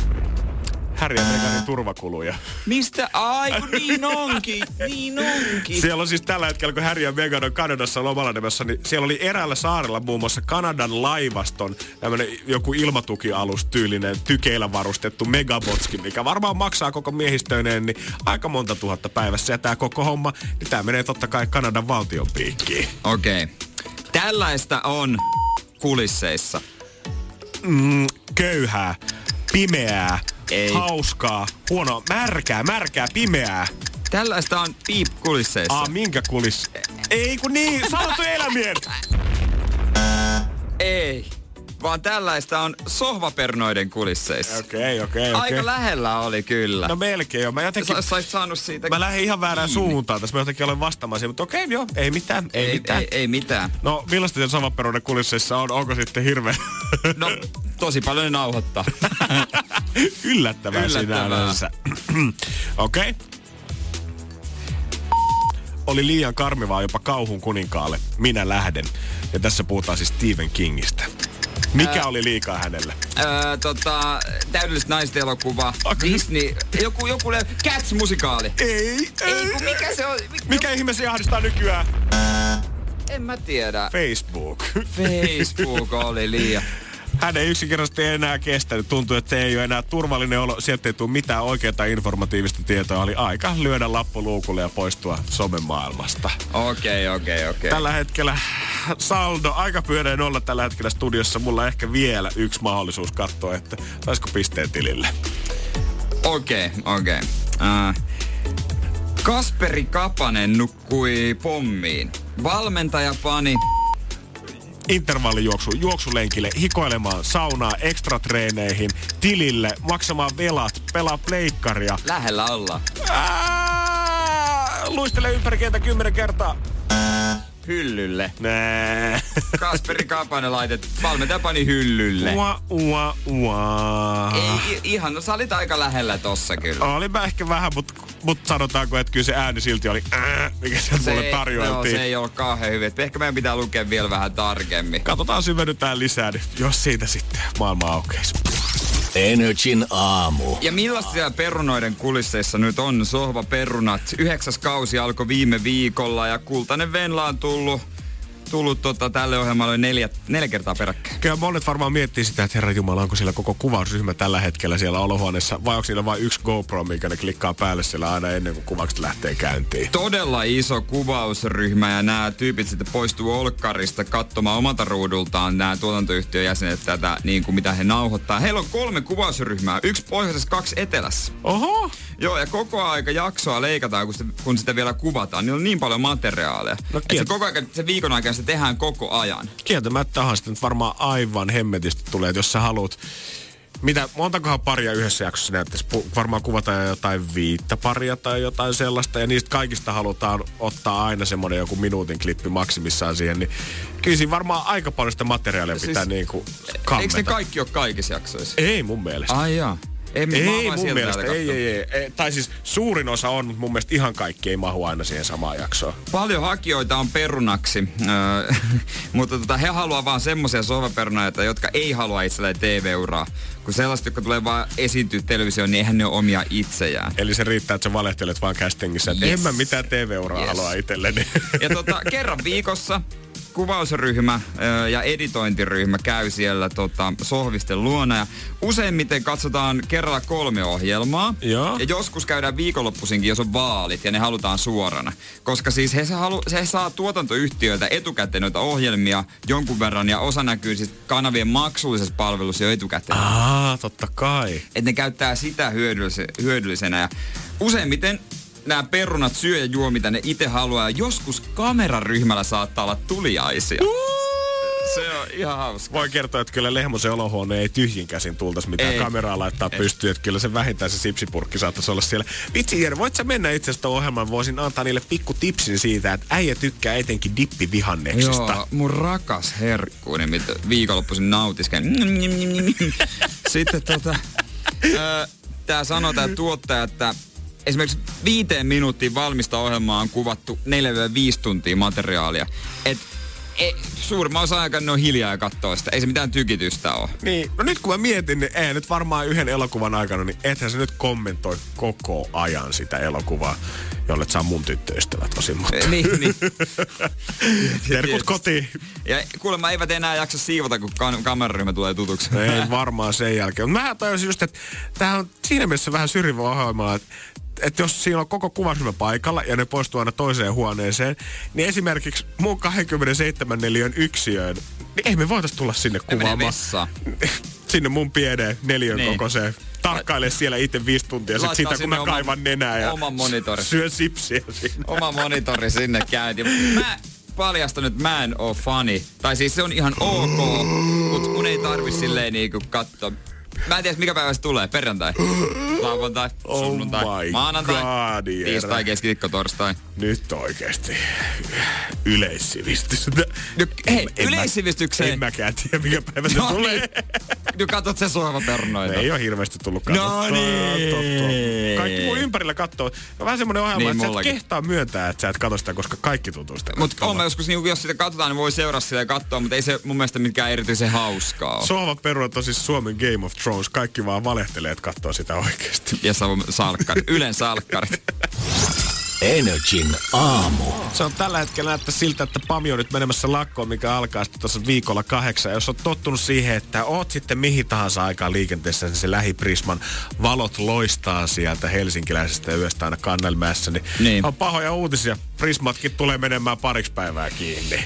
Harry ja Meghanin turvakuluja. Mistä? Ai kun niin onkin, niin onkin. Siellä on siis tällä hetkellä, kun Harry ja Meghan on Kanadassa lomalla nimessä, niin siellä oli eräällä saarella muun muassa Kanadan laivaston tämmönen joku ilmatukialus tyylinen tykeillä varustettu megabotski, mikä varmaan maksaa koko miehistöineen niin aika monta tuhatta päivässä. Ja tää koko homma, niin tää menee totta kai Kanadan valtion piikkiin. Okei. Okay. Tällaista on kulisseissa. Mm, köyhää, pimeää, Ei. hauskaa, huonoa, märkää, märkää, pimeää. Tällaista on piip kulisseissa. Aa, minkä kulis? Ei kun niin, sanottu elämien. Ei. Vaan tällaista on sohvapernoiden kulisseissa. Okei, okei, okei. Aika lähellä oli kyllä. No melkein jo. Mä jotenkin... Sä sait saanut siitä Mä lähdin ihan väärään kiinni. suuntaan tässä. Mä jotenkin olen vastaamaan siihen, mutta okei, joo, ei mitään, ei, Ei, mitään. ei, ei mitään. No, millaista siellä savaperuuden kulisseissa on? Onko sitten hirveä No, tosi paljon ne nauhoittaa. <laughs> yllättävää, Yllättävää. sinänsä? <clears throat> okei. Oli liian karmivaa jopa kauhun kuninkaalle. Minä lähden. Ja tässä puhutaan siis Stephen Kingistä. Mikä oli liikaa hänelle? öö, tota, täydellistä naisten elokuva. Okei. Disney, joku, joku le- Cats-musikaali. Ei, Ei, kun mikä se on? Mikä ihme se ahdistaa nykyään? En mä tiedä. Facebook. Facebook oli liian. Hän ei yksinkertaisesti enää kestänyt. Tuntuu, että se ei ole enää turvallinen olo. Sieltä ei tule mitään oikeaa informatiivista tietoa. Oli aika lyödä lappu luukulle ja poistua somemaailmasta. Okei, okei, okei. Tällä hetkellä saldo, aika pyöreä olla tällä hetkellä studiossa. Mulla on ehkä vielä yksi mahdollisuus katsoa, että saisiko pisteen tilille. Okei, okei. Äh, Kasperi Kapanen nukkui pommiin. Valmentaja pani Intervallijuoksu, juoksulenkille, hikoilemaan, saunaa, ekstratreeneihin, tilille, maksamaan velat, pelaa pleikkaria. lähellä olla. Ää, luistele ympäri kentä kymmenen kertaa. Hyllylle. Nää. Kasperi Kapanen laitet, valmentaja pani hyllylle. Ua, ua, ua. Ei, ihan, no sä olit aika lähellä tossa kyllä. Oli mä ehkä vähän, mutta mut sanotaanko, että kyllä se ääni silti oli ää, mikä sieltä mulle joo, tarjoiltiin. se ei ole kauhean hyvin. Ehkä meidän pitää lukea vielä vähän tarkemmin. Katsotaan syvennytään lisää, niin jos siitä sitten maailma aukeisi. Energin aamu. Ja millaista siellä perunoiden kulisseissa nyt on? Sohva perunat. Yhdeksäs kausi alkoi viime viikolla ja Kultainen Venla on tullut, tullut tota, tälle ohjelmalle neljä, neljä kertaa peräkkäin. Kyllä monet varmaan miettii sitä, että herra Jumala, onko siellä koko kuvausryhmä tällä hetkellä siellä olohuoneessa, vai onko niillä vain yksi GoPro, mikä ne klikkaa päälle siellä aina ennen kuin kuvaukset lähtee käyntiin. Todella iso kuvausryhmä ja nämä tyypit sitten poistuu Olkkarista katsomaan omalta ruudultaan nämä tuotantoyhtiön jäsenet tätä, niin kuin mitä he nauhoittaa. Heillä on kolme kuvausryhmää, yksi pohjoisessa, kaksi etelässä. Oho! Joo, ja koko aika jaksoa leikataan, kun sitä, kun sitä vielä kuvataan. Niillä on niin paljon materiaalia. No se koko aika, se viikon aikana se tehdään koko ajan. Kieltämättä sitä nyt varmaan aivan hemmetisti tulee, että jos sä haluat mitä, montakohan paria yhdessä jaksossa näyttäisi? Pu- varmaan kuvataan jotain viittä paria tai jotain sellaista. Ja niistä kaikista halutaan ottaa aina semmoinen joku minuutin klippi maksimissaan siihen. Niin kyllä siinä varmaan aika paljon sitä materiaalia Siis- pitää niinku Eikö kammeta. ne kaikki ole kaikissa jaksoissa? Ei mun mielestä. Ai jaa. En, Ei mun mielestä, ei, ei, ei, ei. Tai siis suurin osa on, mutta mun mielestä ihan kaikki ei mahu aina siihen samaan jaksoon. Paljon hakijoita on perunaksi, öö, <laughs> mutta tota, he haluaa vaan semmoisia sohvaperunoita, jotka ei halua itselleen TV-uraa. Kun sellaiset, jotka tulee vaan esiintyä televisioon, niin eihän ne ole omia itsejään. Eli se riittää, että sä valehtelet vaan castingissa, että Yes. en mä mitään TV-uraa Yes. halua itselleni. Ja tota, kerran viikossa kuvausryhmä ja editointiryhmä käy siellä tota, sohvisten luona. Ja useimmiten katsotaan kerralla kolme ohjelmaa. Joo. Ja joskus käydään viikonloppuisinkin, jos on vaalit ja ne halutaan suorana. Koska siis he, halu, he saa tuotantoyhtiöiltä etukäteen noita ohjelmia jonkun verran ja osa näkyy siis kanavien maksullisessa palvelussa jo etukäteen. Aa, totta kai. Että ne käyttää sitä hyödyllise- hyödyllisenä. Ja useimmiten nämä perunat syö ja juo, mitä ne itse haluaa. Ja joskus kameraryhmällä saattaa olla tuliaisia. Se on ihan hauska. Voin kertoa, että kyllä Lehmosen olohuone ei tyhjin käsin tultaisi mitään Ei. kameraa laittaa pystyyn. Että kyllä se vähintään se sipsipurkki saattaisi olla siellä. Vitsi Jere, voit sä mennä itse asiassa ohjelman? Voisin antaa niille pikku tipsin siitä, että äijä tykkää etenkin dippivihanneksista. Joo, mun rakas herkkuinen, mitä viikonloppuisin nautisken. <laughs> Sitten tota, ö, tää sanoo tää tuottaja, että esimerkiksi viiteen minuuttiin valmista ohjelmaa on kuvattu 4-5 tuntia materiaalia. Et ei, suurimman osa aikaa ne on hiljaa ja katsoo sitä. Ei se mitään tykitystä ole. Niin, no nyt kun mä mietin, niin ei nyt varmaan yhden elokuvan aikana, niin ethän se nyt kommentoi koko ajan sitä elokuvaa, jolle saa mun tyttöystävät osin. Mutta... Eh, niin, niin. <laughs> Terkut kotiin. Ja kuulemma eivät enää jaksa siivota, kun kam- kameraryhmä tulee tutuksi. Ei varmaan sen jälkeen. Mä tajusin just, että tämä on siinä mielessä vähän syrjivä ohjelma, että että jos siinä on koko kuvaryhmä paikalla ja ne poistuu aina toiseen huoneeseen, niin esimerkiksi mun 27 neliön yksiöön, niin ei me voitais tulla sinne kuvaamaan. <laughs> sinne mun pieneen neljön Niin. kokoiseen. Tarkkaile siellä itse viisi tuntia sit sitä, kun sinne mä oman- kaivan nenää ja oman monitorin. syön sipsiä siinä. Oma monitori sinne käyntiin. Mä paljastan, että mä en oo fani. Tai siis se on ihan ok, mutta mun ei tarvi silleen niinku katsoa. Mä en tiedä, mikä päivä se tulee. Perjantai, <gasps> lauantai, Oh sunnuntai, my maanantai, God, tiistai, keskiviikko, torstai. Nyt oikeesti yleissivistys. No, hei, En mä- yleissivistykseen. En mäkään tiedä, mikä päivä se No tulee. niin. No katsot se sohvaperunoita. Ei ole hirveästi tullut No katsottua. niin. Tottua. Kaikki mun ympärillä katsoo. On vähän semmonen ohjelma, Niin, että sä et mullakin. kehtaa myöntää, että sä et katso sitä, koska kaikki tuntuu sitä. Mutta on mä joskus, niin jos sitä katsotaan, niin voi seuraa sitä ja katsoa, mutta ei se mun mielestä mikään erityisen hauskaa ole. Sohva perunat on siis Suomen Game of Thrones. Kaikki vaan valehtelee, että katsoo sitä oikeesti. Ja Savon salkkari, Ylen salkkarit. Energin aamu. Se on tällä hetkellä näyttää siltä, että Pami on nyt menemässä lakkoon, mikä alkaa sitten tuossa viikolla kahdeksan. Jos on tottunut siihen, että oot sitten mihin tahansa aikaan liikenteessä, niin se lähiprisman valot loistaa sieltä helsinkiläisestä yöstä aina Kannelmäessä, niin, Niin. on pahoja uutisia. Prismatkin tulee menemään pariksi päivää kiinni.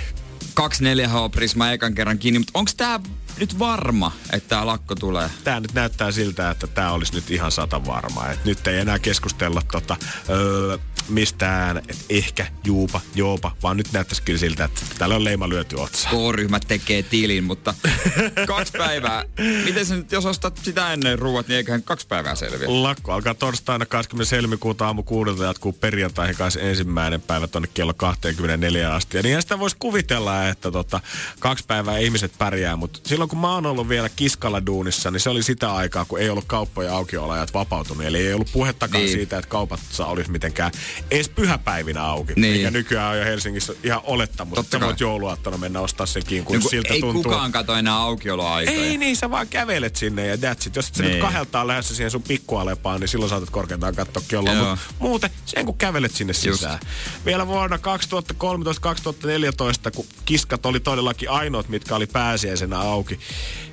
24H Prisma ekan kerran kiinni, mutta onko tämä nyt varma, että tämä lakko tulee? Tää nyt näyttää siltä, että tämä olisi nyt ihan sata varmaa. Et nyt ei enää keskustella tota, öö, mistään, että ehkä juupa, joopa, vaan nyt näyttäisi kyllä siltä, että täällä on leima lyöty otsaan. K-ryhmä tekee tilin, mutta <laughs> kaksi päivää. Miten se nyt, jos ostat sitä ennen ruuat, niin eiköhän kaksi päivää selviä. Lakko alkaa torstaina 20. helmikuuta aamu kuudelta jatkuu perjantaihin kanssa ensimmäinen päivä tonne kello 24 asti. Ja niin sitä voisi kuvitella, että tota, kaksi päivää ihmiset pärjää, mutta silloin kun mä oon ollut vielä kiskalla duunissa, niin se oli sitä aikaa, kun ei ollut kauppoja aukioloajat vapautunut. Eli ei ollut puhettakaan Niin. siitä, että kaupat saa olisi mitenkään edes pyhäpäivinä auki. Niin. Mikä nykyään on jo Helsingissä ihan olettamus, Totta sä voit jouluaattona mennä ostaa sen kinkun, Niin kun siltä ei tuntuu. kukaan kato enää aukioloaikoja. Ei niin, sä vaan kävelet sinne ja that's it. Jos et sä Niin. nyt kahdeltaan lähdössä siihen sun pikkualepaan, niin silloin saatat korkeintaan katsoa kelloa. Joo. Mut muuten, sen kun kävelet sinne sisään. Vielä vuonna 2013-2014, kun kiskat oli todellakin ainoat, mitkä oli pääsiäisenä auki,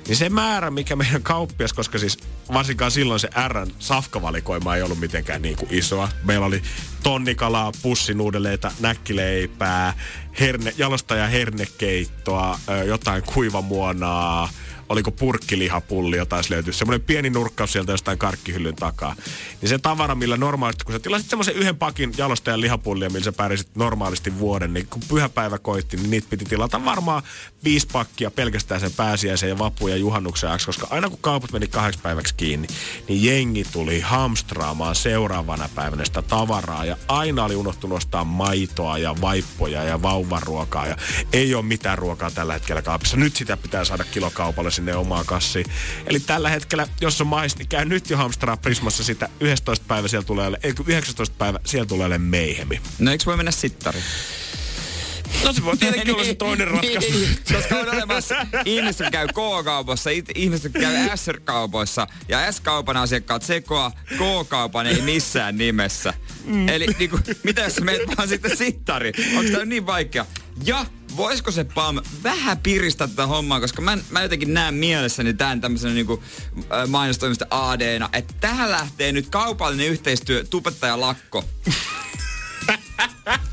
niin se määrä, mikä meidän kauppias, koska siis varsinkaan silloin se Rn safkavalikoima ei ollut mitenkään niin kuin isoa. Meillä oli tonnikalaa, pussinuudeleita, näkkileipää, herne, jalostaja hernekeittoa, jotain kuivamuonaa, oliko purkkilihapulli, jotain löytyy. Semmoinen pieni nurkkaus sieltä jostain karkkihyllyn takaa. Niin se tavara, millä normaalisti, kun sä tilasit semmoisen yhden pakin jalostajan lihapullia, millä sä pärjäsit normaalisti vuoden, niin kun pyhäpäivä koitti, niin niitä piti tilata varmaan viisi pakkia pelkästään sen pääsiäisen ja vappu ja juhannuksen ajaksi, koska aina kun kaupat meni kahdeksi päiväksi kiinni, niin jengi tuli hamstraamaan seuraavana päivänä sitä tavaraa ja aina oli unohtunut ostaa maitoa ja vaippoja ja vauvaruokaa ja ei ole mitään ruokaa tällä hetkellä kaapissa. Nyt sitä pitää saada kilokaupalle sinne omaan kassiin. Eli tällä hetkellä, jos on mais, niin käy nyt jo hamstraa Prismassa sitä 11 päivä siellä tulee, ei kun 19 päivä siellä tulee meihemi. No eikö voi mennä sittariin? No se voi tietenkin olla se toinen <laughs> ratkaisu. Niin, koska on olemassa ihmiset, käy K-kaupassa, ihmiset, käy S-kaupoissa ja S-kaupan asiakkaat sekoa, K-kaupan ei missään nimessä. Mm. Eli niinku, mitä jos sä meet vaan sitten sittari? Onko tämä niin vaikea? Ja voisiko se PAM vähän piristää tätä hommaa, koska mä, mä jotenkin näen mielessäni tämän tämmöisenä niinku, mainostoimista ADna, että tähän lähtee nyt kaupallinen yhteistyö, tubettaja lakko. <laughs>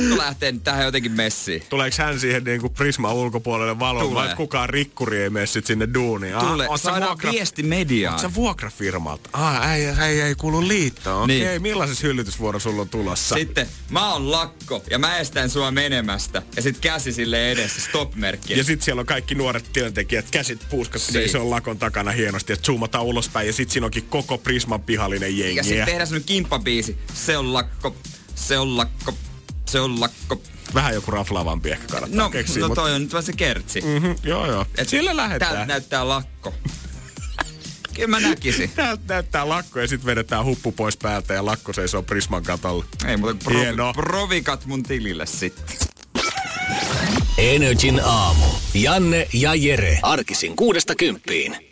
Lakko lähtee nyt tähän jotenkin messiin. Tuleeko hän siihen niin kuin Prisma ulkopuolelle valoon, Tulee. vai kukaan rikkuri ei mene sit sinne duuniin? Ah, Tule, oot sä saadaan vuokra- viesti mediaan. Sä vuokrafirmalta? Ah, ei, ei, ei kuulu liittoon. Okei, Niin. okay, millaisessa hyllytysvuoro sulla on tulossa? Sitten mä oon lakko ja mä estän sua menemästä. Ja sit käsi sille edessä, stop-merkki. Ja sitten siellä on kaikki nuoret työntekijät, käsit puuskassa, Niin. niin. se on lakon takana hienosti, että zoomataan ulospäin ja sitten siinä onkin koko Prisman pihallinen jengi. ja sit tehdään semmonen kimppabiisi. Se on lakko, se on lakko, se on lakko. Vähän joku raflaavampi ehkä kannattaa No, keksiä. no toi on nyt vaan se kertsi. Mhm, joo, joo. Et Sillä Täältä lähdetään. näyttää lakko. Kyllä mä näkisin. <laughs> Täältä näyttää lakko ja sitten vedetään huppu pois päältä ja lakko seisoo Prisman katolla. Ei muuta kuin provi, Hienoa. provikat mun tilille sitten. Energin aamu. Janne ja Jere. Arkisin kuudesta kymppiin.